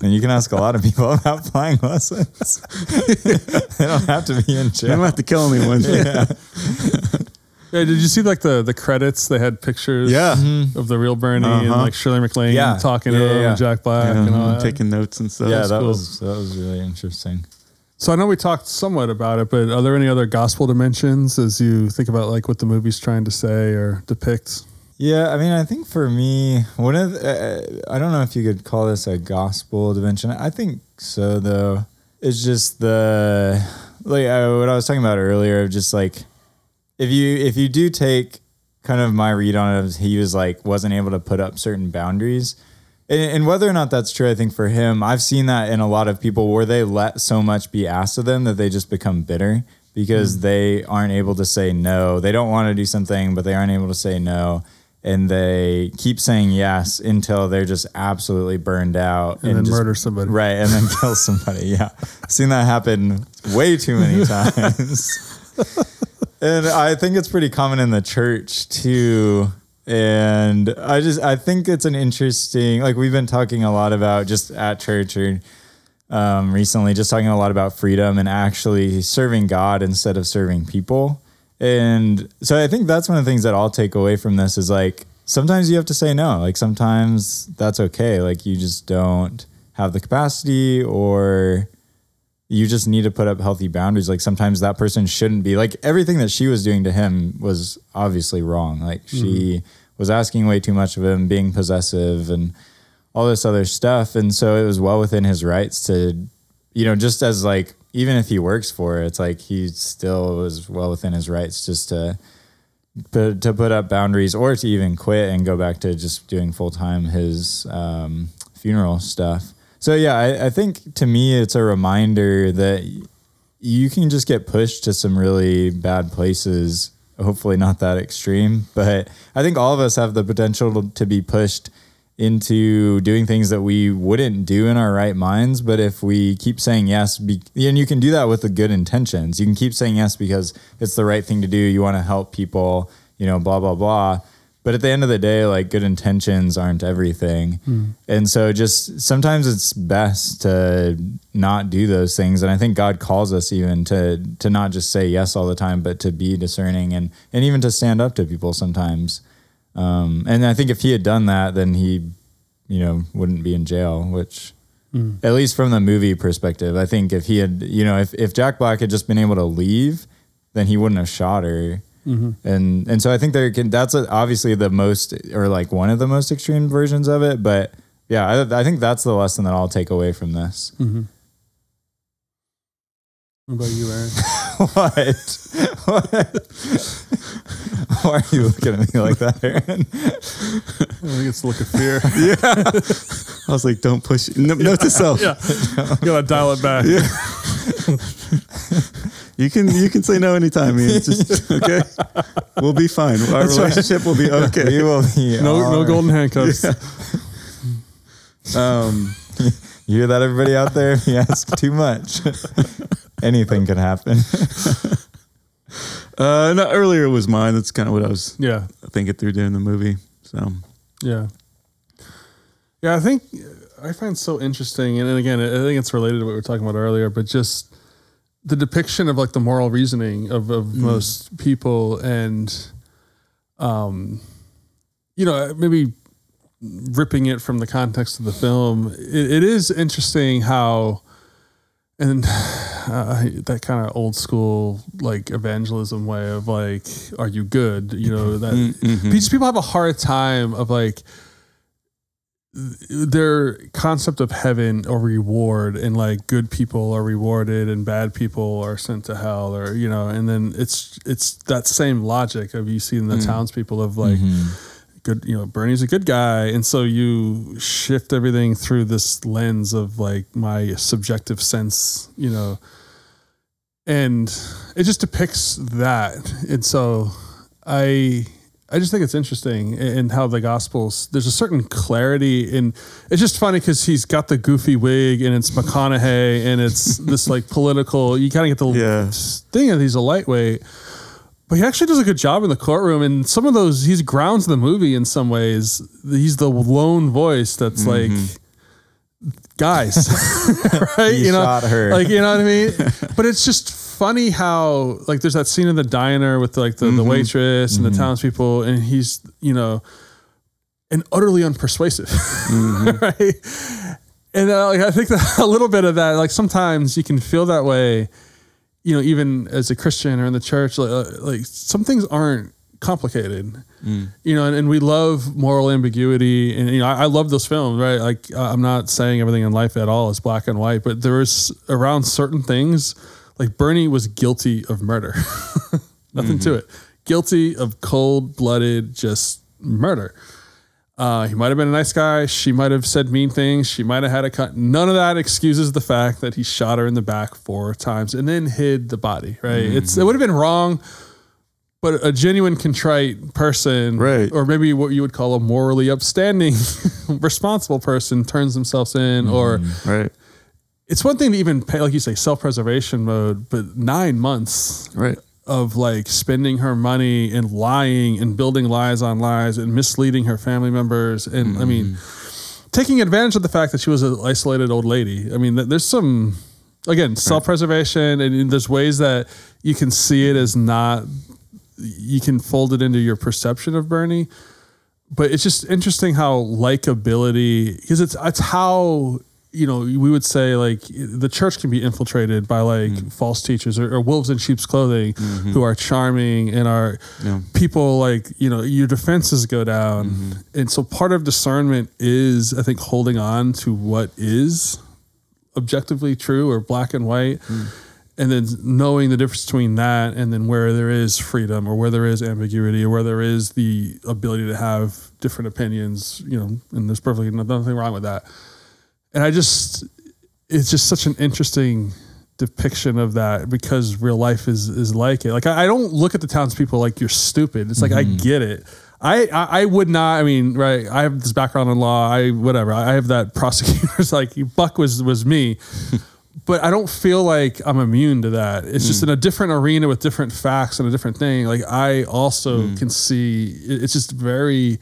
S3: And you can ask a lot of people about flying lessons. they don't have to be in
S4: jail.
S3: jail.
S4: don't have to kill anyone.
S2: Yeah, did you see like the the credits? They had pictures
S4: Yeah.
S2: of the real Bernie and
S4: Uh-huh.
S2: like Shirley MacLaine
S3: Yeah.
S2: talking
S3: Yeah,
S2: to
S3: yeah,
S2: him
S3: yeah.
S2: and Jack Black
S4: Yeah,
S2: and all that.
S4: taking notes and stuff.
S3: yeah,
S2: That's
S3: that
S2: cool.
S3: was that was really interesting.
S2: So I know we talked somewhat about it, but are there any other gospel dimensions as you think about like what the movie's trying to say or depict?
S3: Yeah, I mean, I think for me, one of the, uh, I don't know if you could call this a gospel dimension. I think so, though. It's just the like I, what I was talking about earlier, of just like if you if you do take kind of my read on it, he was like wasn't able to put up certain boundaries. And, and whether or not that's true, I think for him, I've seen that in a lot of people where they let so much be asked of them that they just become bitter because they aren't able to say no. They don't want to do something, but they aren't able to say no. And they keep saying yes until they're just absolutely burned out
S2: And then
S3: just-
S2: murder somebody.
S3: Right. And then kill somebody. Yeah. I've seen that happen way too many times. and I think it's pretty common in the church too. And I just, I think it's an interesting, like we've been talking a lot about just at church or um, recently, just talking a lot about freedom and actually serving God instead of serving people. And so I think that's one of the things that I'll take away from this is like sometimes you have to say no. Like sometimes that's okay. Like you just don't have the capacity or you just need to put up healthy boundaries. Like sometimes that person shouldn't be like everything that she was doing to him was obviously wrong. Like she mm-hmm. was asking way too much of him, being possessive and all this other stuff. And so it was well within his rights to, you know, just as like, even if he works for it, it's like he still was well within his rights just to, put, to put up boundaries or to even quit and go back to just doing full time his um, funeral stuff. So yeah, I, I think to me it's a reminder that you can just get pushed to some really bad places. Hopefully not that extreme, but I think all of us have the potential to, to be pushed into doing things that we wouldn't do in our right minds. But if we keep saying yes, be, and you can do that with the good intentions, you can keep saying yes because it's the right thing to do. You want to help people, you know, blah, blah, blah. But at the end of the day, like good intentions aren't everything. Hmm. And so just sometimes it's best to not do those things. And I think God calls us even to to not just say yes all the time, but to be discerning and and even to stand up to people sometimes. Um, and I think if he had done that, then he, you know, wouldn't be in jail, which hmm. at least from the movie perspective, I think if he had, you know, if, if Jack Black had just been able to leave, then he wouldn't have shot her. Mm-hmm. And and so I think there can that's a, obviously the most or like one of the most extreme versions of it, but yeah, I, I think that's the lesson that I'll take away from this. Mm-hmm.
S2: What about you, Aaron?
S3: what? what? Why are you looking at me like that, Aaron?
S2: I think it's the look of fear. yeah.
S4: I was like, don't push. No, note to self.
S2: yeah. You gotta dial it back.
S4: You can you can say no anytime. Ian. Just okay. We'll be fine. Our relationship will be okay.
S3: We will be
S2: No, no golden handcuffs.
S4: Um,
S3: You hear that, everybody out there? If you ask too much, anything could happen.
S4: Uh, no, earlier it was mine. That's kind of what I was
S2: Yeah.
S4: thinking through during the movie. So
S2: Yeah. Yeah, I think I find so interesting, and, and again, I think it's related to what we were talking about earlier, but just the depiction of like the moral reasoning of, of most people and, um, you know, maybe ripping it from the context of the film, it, it is interesting how, and uh, that kind of old school like evangelism way of like, are you good? You know that mm-hmm. mm-hmm. because people have a hard time of like their concept of heaven or reward and like good people are rewarded and bad people are sent to hell or you know and then it's it's that same logic of you seeing the mm. townspeople of like mm-hmm. Good you know bernie's a good guy. And so you shift everything through this lens of like my subjective sense you know. And it just depicts that. And so i i just think it's interesting in how the gospels there's a certain clarity in it's just funny because he's got the goofy wig and it's mcconaughey and it's this like political you kind of get the
S4: Yeah.
S2: thing that he's a lightweight but he actually does a good job in the courtroom and some of those he's grounds the movie in some ways. He's the lone voice that's like guys right?
S3: He
S2: you know like you know what i mean? But it's just funny how like there's that scene in the diner with like the, the waitress and the townspeople and he's you know and utterly unpersuasive right? And uh, like, i think that a little bit of that like sometimes you can feel that way you know even as a christian or in the church like, uh, like some things aren't complicated. You know and, and we love moral ambiguity. And you know I, I love those films right? Like i'm not saying everything in life at all is black and white but there is around certain things like bernie was guilty of murder. Nothing to it. Guilty of cold-blooded just murder Uh, he might have been a nice guy. She might have said mean things. She might have had a cut. None of that excuses the fact that he shot her in the back four times and then hid the body. Right? It's it would have been wrong, but a genuine contrite person,
S4: Right.
S2: or maybe what you would call a morally upstanding, responsible person, turns themselves in, or
S4: Right.
S2: it's one thing to even pay, like you say, self preservation mode, but nine months
S4: Right.
S2: Of like spending her money and lying and building lies on lies and misleading her family members and I mean mm-hmm. taking advantage of the fact that she was an isolated old lady. I mean there's some again self-preservation and there's ways that you can see it as not you can fold it into your perception of Bernie. But it's just interesting how likability because it's it's how you know we would say like the church can be infiltrated by like mm. false teachers or, or wolves in sheep's clothing mm-hmm. who are charming and are
S4: Yeah.
S2: people like you know your defenses go down. Mm-hmm. And so part of discernment is i think holding on to what is objectively true or black and white mm. and then knowing the difference between that and then where there is freedom or where there is ambiguity or where there is the ability to have different opinions you know and there's perfectly nothing wrong with that and i just it's just such an interesting depiction of that because real life is is like it like i, I don't look at the townspeople like you're stupid it's like i mm-hmm. get it I, I I would not. I mean, right? I have this background in law. I whatever. I have that prosecutor's like Buck was was me, but I don't feel like I'm immune to that. It's just mm. in a different arena with different facts and a different thing. Like I also mm. can see it- it's just very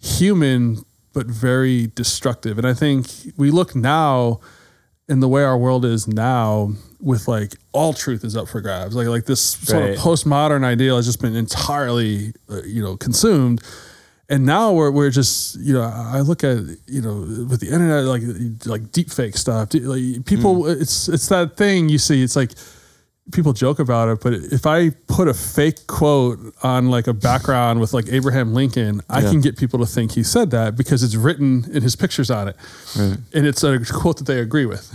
S2: human, but very destructive. And I think we look now in the way our world is now with like all truth is up for grabs. Like like this sort
S3: Right.
S2: of postmodern ideal has just been entirely uh, you know consumed. And now we're, we're just you know I look at you know with the internet like like deep fake stuff like people it's it's that thing you see it's like people joke about it but if I put a fake quote on like a background with like Abraham Lincoln I
S4: Yeah.
S2: can get people to think he said that because it's written and his pictures on it. And it's a quote that they agree with.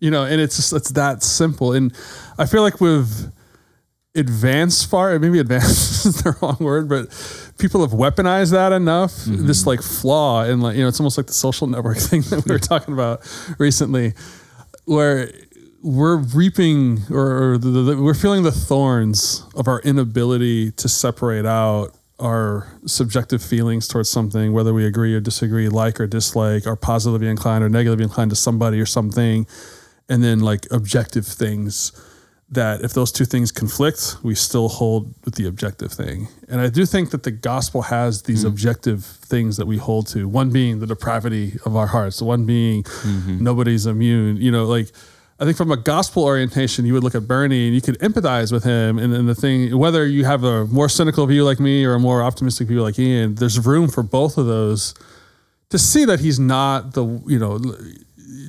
S2: You know and it's just it's that simple. And I feel like we've advanced far maybe advanced is the wrong word but people have weaponized that enough mm-hmm. this like flaw and like you know it's almost like the social network thing that we were talking about recently where we're reaping or, or the, the, we're feeling the thorns of our inability to separate out our subjective feelings towards something, whether we agree or disagree, like or dislike, are positively inclined or negatively inclined to somebody or something, and then like objective things that if those two things conflict, we still hold with the objective thing. And I do think that the gospel has these mm-hmm. objective things that we hold to. One being the depravity of our hearts, one being mm-hmm. nobody's immune. You know, like I think from a gospel orientation, you would look at Bernie and you could empathize with him. And, and the thing, whether you have a more cynical view like me or a more optimistic view like Ian, there's room for both of those to see that he's not the, you know,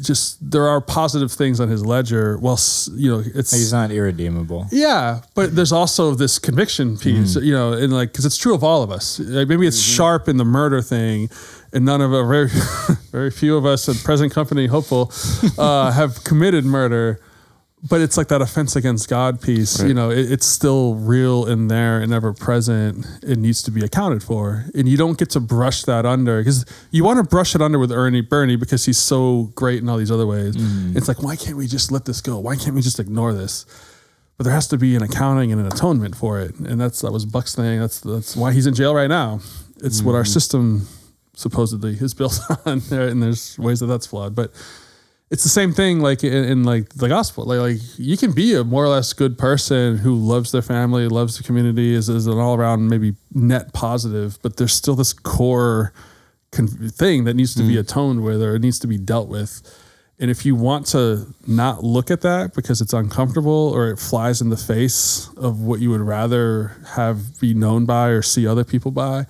S2: just there are positive things on his ledger. Well, you know, it's
S3: He's not irredeemable.
S2: yeah, but there's also this conviction piece, you know, and like because it's true of all of us. Like maybe it's sharp in the murder thing, and none of a very, very few of us at present company hopeful uh, have committed murder. But it's like that offense against God piece. You know, it, it's still real in there and ever present. It needs to be accounted for, and you don't get to brush that under because you want to brush it under with Ernie Bernie because he's so great in all these other ways. Mm. It's like why can't we just let this go? Why can't we just ignore this? but there has to be an accounting and an atonement for it. And that's that was Buck's thing. That's that's why he's in jail right now. It's what our mm. system supposedly is built on, and there's ways that that's flawed. But it's the same thing, like in, in like the gospel. Like, like you can be a more or less good person who loves their family, loves the community, is, is an all around maybe net positive, but there's still this core con- thing that needs to be hmm. atoned with or it needs to be dealt with. And if you want to not look at that because it's uncomfortable or it flies in the face of what you would rather have be known by or see other people by,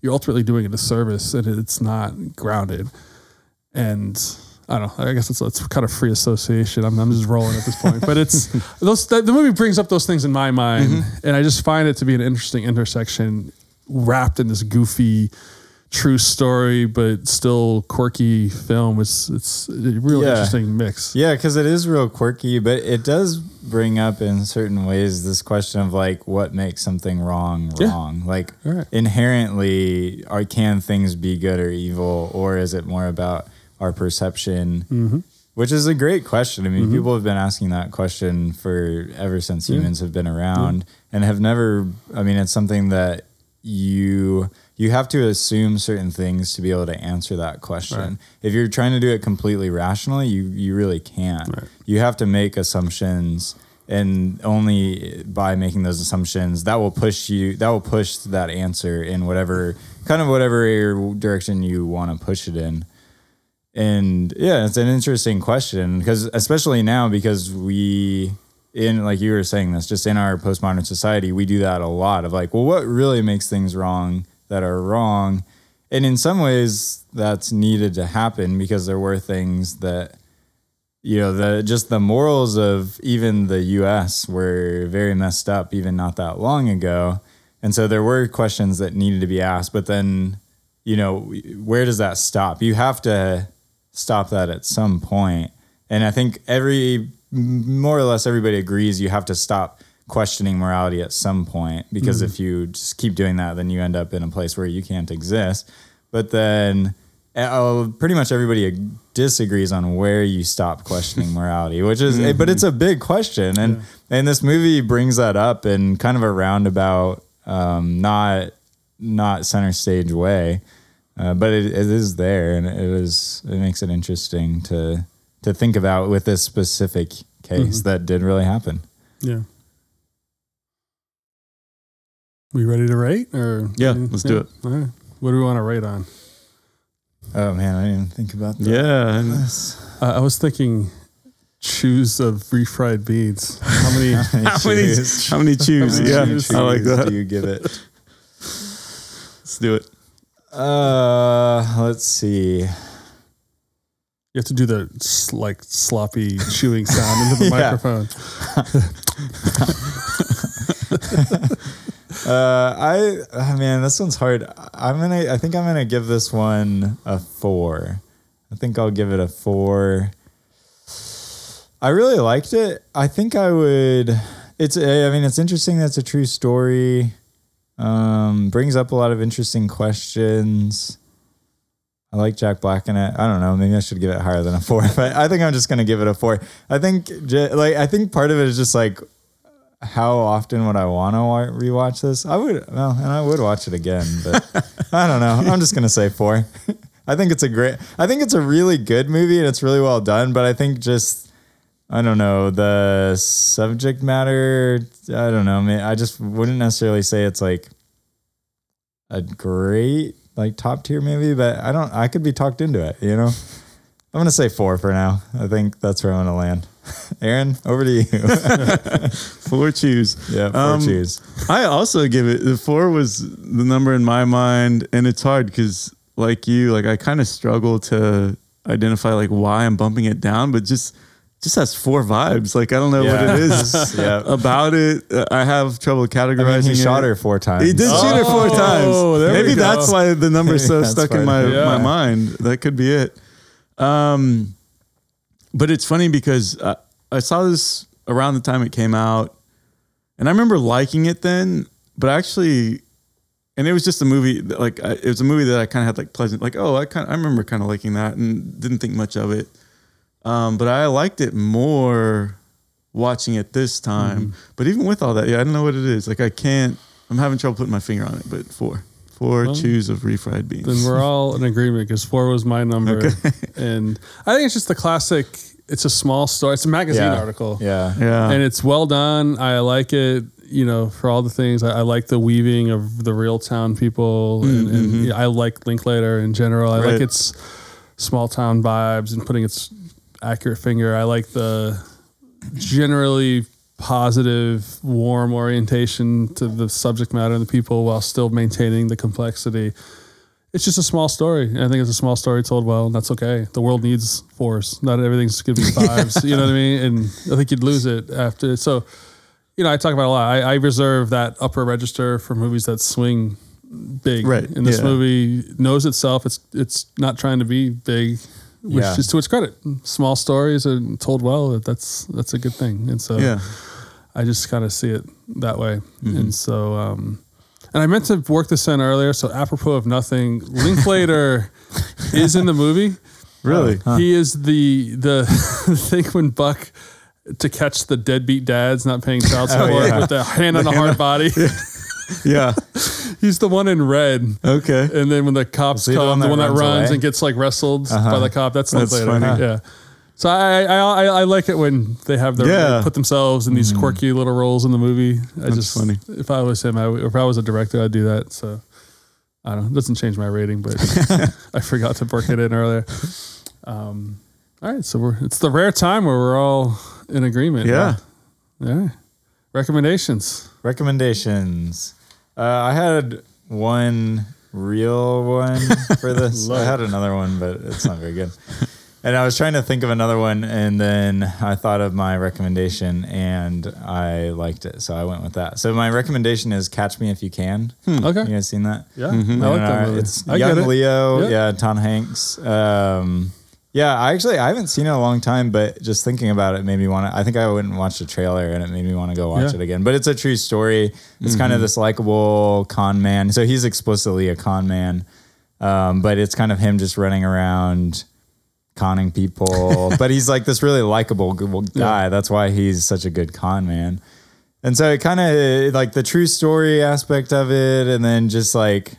S2: you're ultimately doing a disservice and it's not grounded. And I don't know. I guess it's, it's kind of free association. I'm, I'm just rolling at this point, but it's those. The, the movie brings up those things in my mind, mm-hmm. and I just find it to be an interesting intersection, wrapped in this goofy true story but still quirky film. It's it's a real
S3: Yeah.
S2: interesting mix.
S3: Yeah, because it is real quirky, but it does bring up in certain ways this question of like what makes something wrong
S2: Yeah.
S3: wrong. Like
S2: Right.
S3: inherently, are can things be good or evil, or is it more about our perception?
S2: Mm-hmm.
S3: Which is a great question. I mean, people have been asking that question for ever since humans have been around, and have never. I mean, it's something that you you have to assume certain things to be able to answer that question.
S2: Right.
S3: If you're trying to do it completely rationally, you you really can't.
S2: Right.
S3: You have to make assumptions and only by making those assumptions that will push you that will push that answer in whatever kind of whatever direction you want to push it in. And yeah, it's an interesting question because especially now because we in like you were saying this just in our postmodern society we do that a lot of like well what really makes things wrong that are wrong? And in some ways that's needed to happen because there were things that you know the just the morals of even the US were very messed up even not that long ago. And so there were questions that needed to be asked but then you know where does that stop? You have to stop that at some point. And i think every more or less everybody agrees you have to stop questioning morality at some point because if you just keep doing that then you end up in a place where you can't exist. But then uh, pretty much everybody disagrees on where you stop questioning morality which is but it's a big question. And and this movie brings that up in kind of a roundabout um, not not center stage way uh, but it, it is there, and it was it makes it interesting to to think about with this specific case that did really happen.
S2: Yeah. We ready to rate or
S4: Yeah, let's do it.
S2: All right. What do we want to rate on?
S3: Oh man, I didn't even think about that.
S4: Yeah. and-
S2: Uh, I was thinking chews of refried beans. How many?
S3: How
S4: How many, how many chews? Yeah, I like that.
S3: Do you give it?
S4: Let's do it.
S3: Uh, let's see.
S2: you have to do the like sloppy chewing sound into the microphone.
S3: Uh, I oh, man, this one's hard. I'm gonna. I think I'm gonna give this one a four. I think I'll give it a four. I really liked it. I think I would. It's. I mean, it's interesting. That's a true story. Um, brings up a lot of interesting questions. I like Jack Black in it. I don't know. Maybe I should give it higher than a four, but I think I'm just gonna give it a four. I think, like, I think part of it is just like how often would I want to wa- rewatch this? I would, well, and I would watch it again, but I don't know. I'm just gonna say four. I think it's a great. I think it's a really good movie and it's really well done. But I think just, I don't know, the subject matter. I don't know. man, I just wouldn't necessarily say it's like a great like top tier movie, but I don't. I could be talked into it. You know. I'm gonna say four for now. I think that's where I'm gonna land. Aaron, over to you.
S4: Four chews.
S3: yeah, four
S4: Um,
S3: chews.
S4: I also give it the four was the number in my mind, and it's hard because like you, like I kind of struggle to identify like why I'm bumping it down, but just just has four vibes. Like I don't know what it is
S3: yeah.
S4: about it. I have trouble categorizing.
S3: I mean, he
S4: it.
S3: shot her four times.
S4: He did shoot her four times. Maybe that's why the number's so stuck in my,
S2: Yeah.
S4: my mind. That could be it. Um, but it's funny because uh, I saw this around the time it came out, and I remember liking it then. But actually, and it was just a movie. That, like it was a movie that I kind of had like pleasant, like oh, I kind I remember kind of liking that and didn't think much of it. Um, but I liked it more watching it this time.
S2: Mm-hmm.
S4: But even with all that, yeah, I don't know what it is. Like I can't. I'm having trouble putting my finger on it. But four, four
S2: Well,
S4: chews of refried beans.
S2: Then we're all in agreement because four was my number, okay. and I think it's just the classic. It's a small story. It's a magazine
S3: yeah.
S2: article.
S3: Yeah.
S4: yeah,
S2: and it's well done. I like it. You know, for all the things I, I like the weaving of the real town people, and, and yeah, I like Linklater in general. I
S4: Right.
S2: like its small town vibes and putting its accurate finger. I like the generally positive, warm orientation to the subject matter and the people while still maintaining the complexity. It's just a small story. and I think it's a small story told well, and that's okay. The world needs fours. Not everything's going to be fives. you know what I mean? And I think you'd lose it after. So, you know, I talk about a lot. I, I reserve that upper register for movies that swing big.
S4: Right,
S2: And this
S4: yeah.
S2: movie knows itself. It's it's not trying to be big, which
S3: Yeah.
S2: is to its credit. Small stories are told well. That's that's a good thing. And so
S4: Yeah.
S2: I just kind of see it that way.
S4: Mm-hmm.
S2: And so, um, and I meant to work this in earlier. So apropos of nothing, Linklater is in the movie.
S4: Really?
S2: He is the the thing when Buck to catch the deadbeat dads not paying child support
S3: Oh, yeah.
S2: with the hand on the hard body.
S4: Yeah.
S2: He's the one in red.
S4: Okay.
S2: And then when the cops
S3: he the
S2: come,
S3: one
S2: the
S3: that
S2: one that
S3: runs
S2: runs
S3: away?
S2: and gets like wrestled by the cop, that's,
S4: That's
S2: Linklater.
S4: funny.
S2: Yeah. So I, I I I like it when they have their
S4: Yeah.
S2: they put themselves in these quirky little roles in the movie. I
S4: That's
S2: just
S4: funny.
S2: If I was him, I would, if I was a director, I'd do that. So I don't know. It doesn't change my rating, but I forgot to work it in earlier. Um, all right, so we're it's the rare time where we're all in agreement.
S4: Yeah.
S2: Yeah. Recommendations.
S3: Recommendations. Uh, I had one real one for this. I had another one, but it's not very good. And I was trying to think of another one, and then I thought of my recommendation, and I liked it, so I went with that. So my recommendation is "Catch Me If You Can."
S2: Okay.
S3: You guys seen that?
S2: Yeah. I like that
S3: Uh,
S2: movie.
S3: It's
S2: I
S3: young
S2: it.
S3: Leo,
S2: Yeah.
S3: yeah. Tom Hanks. Um, yeah, I actually I haven't seen it in a long time, but just thinking about it made me want to. I think I went and watched the trailer, and it made me want to go watch
S2: Yeah.
S3: it again. But it's a true story. It's kind of this likable con man. So he's explicitly a con man, um, but it's kind of him just running around conning people. but he's like this really likable guy. That's why he's such a good con man. And so it kind of like the true story aspect of it, and then just like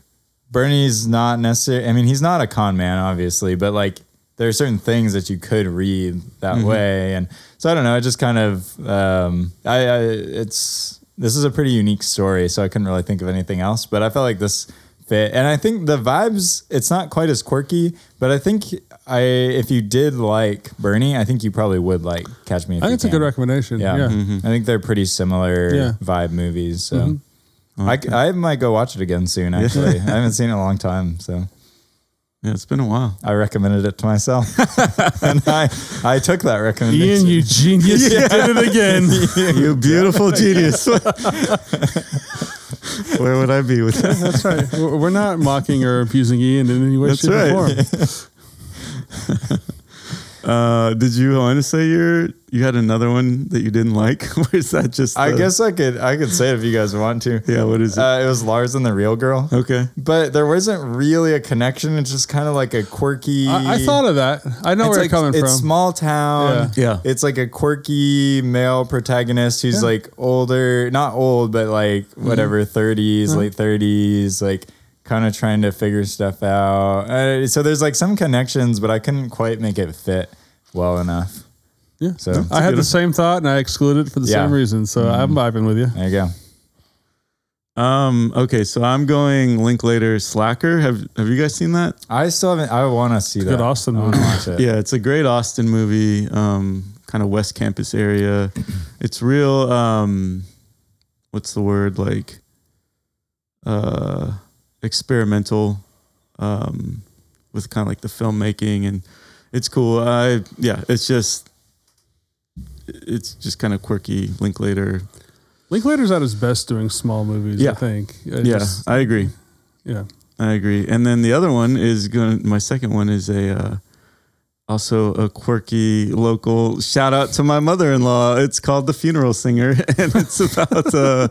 S3: Bernie's not necessarily. I mean, he's not a con man, obviously, but like there are certain things that you could read that mm-hmm. way, and so I don't know. It just kind of um, I, I it's this is a pretty unique story, so I couldn't really think of anything else. But I felt like this fit, and I think the vibes. It's not quite as quirky, but I think I if you did like Bernie, I think you probably would like Catch Me. If
S2: I think
S3: You
S2: it's a good recommendation.
S3: Yeah,
S2: Yeah. Mm-hmm.
S3: I think they're pretty similar
S2: Yeah.
S3: vibe movies. So mm-hmm. I, I might go watch it again soon. Actually, I haven't seen it in a long time, so
S4: Yeah, it's been a while.
S3: I recommended it to myself, and I I took that recommendation.
S2: Ian, you genius, you did it again.
S4: you beautiful genius. Where would I be with that?
S2: That's right. We're we're not mocking or abusing Ian in any way,
S4: That's
S2: shape,
S4: right.
S2: or form.
S4: Uh, did you want to say your you had another one that you didn't like? or is that just?
S3: I
S4: the-
S3: guess I could I could say it if you guys want to.
S4: Yeah. What is it?
S3: Uh, it was Lars and the Real Girl,
S4: okay.
S3: but there wasn't really a connection. It's just kind of like a quirky.
S2: I, I thought of that. I know
S3: it's
S2: where
S3: like
S2: you're coming from.
S3: it's
S2: from.
S3: small town.
S4: Yeah. Yeah.
S3: It's like a quirky male protagonist who's
S2: Yeah.
S3: like older, not old, but like whatever, 30s, late 30s, like kind of trying to figure stuff out. Uh, so there's like some connections, but I couldn't quite make it fit well enough.
S2: yeah.
S3: So
S2: I had the same thought and I excluded it for the
S3: Yeah.
S2: same reason. So I'm vibing with you.
S3: there you go.
S4: Um. Okay. So I'm going Linklater Slacker. Have Have you guys seen that?
S3: I still haven't, I want to see that.
S2: Good Austin
S3: I want to
S2: movie.
S3: watch it.
S4: Yeah, it's a great Austin movie. Um, kind of West Campus area. It's real. Um, what's the word like? Uh, experimental. Um, with kind of like the filmmaking and it's cool. I yeah, it's just it's just kind of quirky Linklater.
S2: Linklater's at his best doing small movies,
S4: Yeah.
S2: I think. I
S4: Yeah,
S2: just-
S4: I agree.
S2: yeah.
S4: I agree. And then the other one is going. My second one is a uh, also a quirky local shout out to my mother in law. It's called The Funeral Singer, and it's about uh,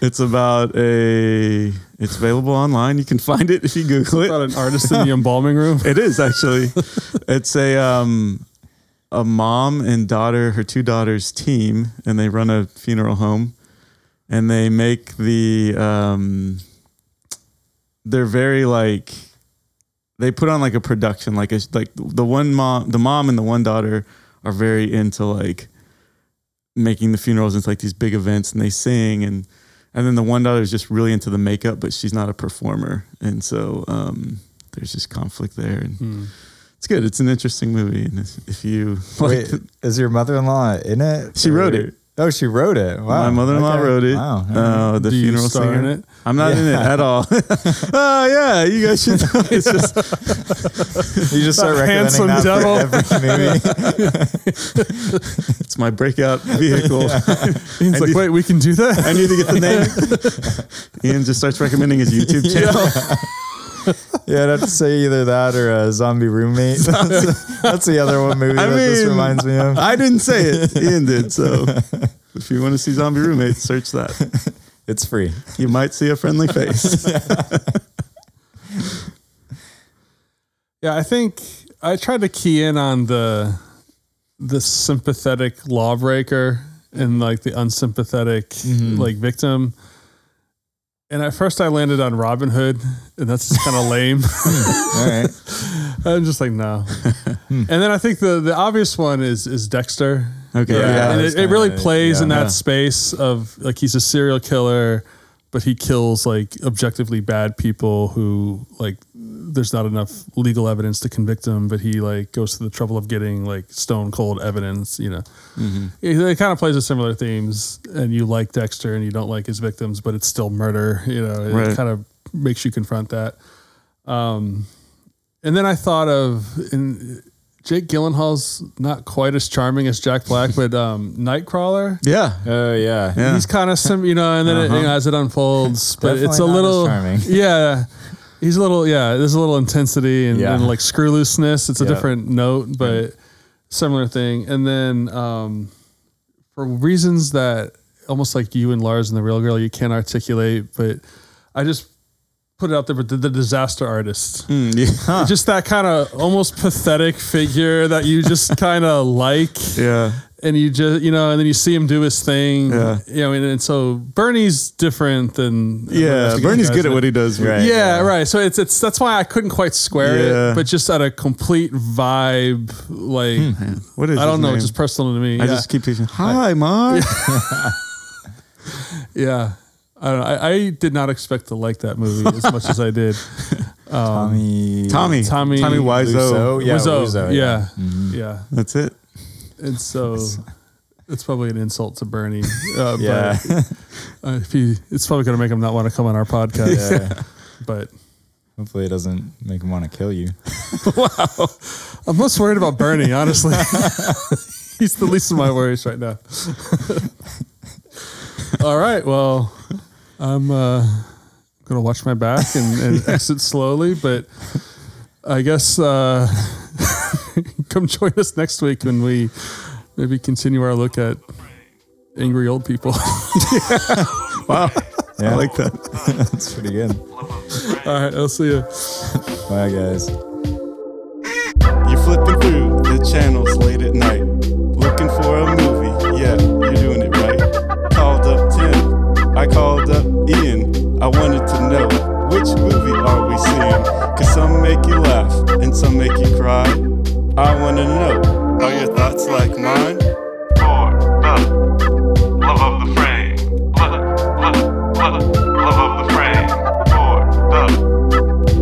S4: it's about a. It's available online. You can find it if you Google it.
S2: About an artist in the embalming room.
S4: It is actually. It's a um, a mom and daughter, her two daughters team, and they run a funeral home, and they make the um, they're very like they put on like a production like a, like the one mom the mom and the one daughter are very into like making the funerals into like these big events and they sing and and then the one daughter is just really into the makeup but she's not a performer and so um there's just conflict there and
S2: Hmm.
S4: it's good it's an interesting movie and if, if you
S3: Wait,
S4: like
S3: is your mother-in-law in it?
S4: she wrote it
S3: Oh, she wrote it. Wow.
S4: My mother-in-law
S3: Okay.
S4: wrote it.
S3: Wow.
S4: Uh, the
S2: Do you
S4: funeral
S2: star
S4: singer.
S2: in it?
S4: I'm not in it at all. oh yeah, you guys should. Know. It's just
S3: You just start
S2: That
S3: recommending
S2: handsome
S3: that
S2: devil.
S3: for every movie.
S4: it's my breakout vehicle.
S2: Ian's
S4: I
S2: like,
S4: need-
S2: wait, we can do that.
S4: I need to get the name. Ian just starts recommending his YouTube channel.
S3: Yeah, I'd have to say either that or a zombie roommate. That's, that's the other one movie
S4: I
S3: that this reminds me of.
S4: I didn't say it. Ian did. So if you want to see zombie roommate, search that.
S3: It's free.
S4: You might see a friendly face.
S2: Yeah, I think I tried to key in on the the sympathetic lawbreaker and like the unsympathetic mm-hmm. like victim. And at first I landed on Robin Hood, and that's just kind of lame.
S3: Hmm, all right.
S2: I'm just like, no. and then I think the the obvious one is is Dexter.
S4: Okay.
S3: Yeah,
S4: Yeah.
S2: and it, it really plays in that
S4: Yeah.
S2: space of like he's a serial killer, but he kills like objectively bad people who like there's not enough legal evidence to convict him, but he like goes to the trouble of getting like stone cold evidence. You know, it, it kind of plays with similar themes, and you like Dexter and you don't like his victims, but it's still murder. You know, it
S4: Right.
S2: kind of makes you confront that. Um, and then I thought of in Jake Gyllenhaal's not quite as charming as Jack Black, but um, Nightcrawler.
S4: Yeah.
S3: Oh, yeah.
S4: Yeah.
S2: He's kind of sim, you know, and then it, you know, as it unfolds, but it's a
S3: Definitely not as
S2: little,
S3: charming.
S2: yeah, he's a little, yeah. There's a little intensity and,
S3: Yeah.
S2: and like screw looseness. It's a
S3: Yeah.
S2: different note, but similar thing. And then um, for reasons that almost like you and Lars and the real girl, you can't articulate, but I just put it out there. But the, the disaster artist
S4: Mm, yeah.
S2: just that kind of almost pathetic figure that you just kind of like
S4: Yeah.
S2: And you just you know and then you see him do his thing
S4: Yeah.
S2: you know and, and so bernie's different than
S4: Yeah. Bernie's good at what he does.
S3: Right.
S2: yeah, right so it's it's that's why i couldn't quite square
S4: Yeah.
S2: it but just at a complete vibe like hmm,
S4: What is
S2: i don't know
S4: name?
S2: just personal to me
S4: I
S2: yeah
S4: just keep thinking, hi, Mark.
S2: yeah I, don't know. I, I did not expect to like that movie as much as I did.
S3: Tommy.
S4: Um, Tommy.
S2: Tommy
S4: Tommy Wiseau.
S3: Wiseau. Yeah,
S2: Wiseau,
S3: Wiseau,
S2: yeah,
S3: yeah. Mm-hmm.
S2: yeah.
S4: That's it.
S2: And so it's probably an insult to Bernie. Uh,
S3: Yeah.
S2: But uh, if he, it's probably going to make him not want to come on our podcast.
S3: yeah.
S2: But
S3: Hopefully it doesn't make him want to kill you.
S2: Wow, I'm most worried about Bernie, honestly. He's the least of my worries right now. All right. Well, I'm uh, going to watch my back and, and exit slowly, but I guess uh, come join us next week when we maybe continue our look at angry old people.
S4: Wow.
S3: Yeah.
S4: I like that.
S3: That's pretty good.
S2: All right. I'll see you.
S3: Bye, guys.
S4: You're flipping through the channels late at night, looking for a movie. Yeah, you're doing it right. Called up Tim, I called up Ian. I wanted to know which movie are we seeing? Cause some make you laugh and some make you cry. I wanna know, are your thoughts like mine?
S1: For the love of the frame. Love, love, love, love of the frame. For the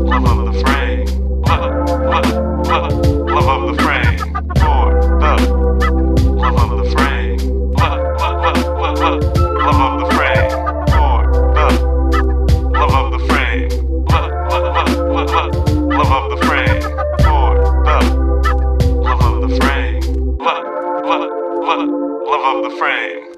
S1: love of the frame. Love, love, love, the frame.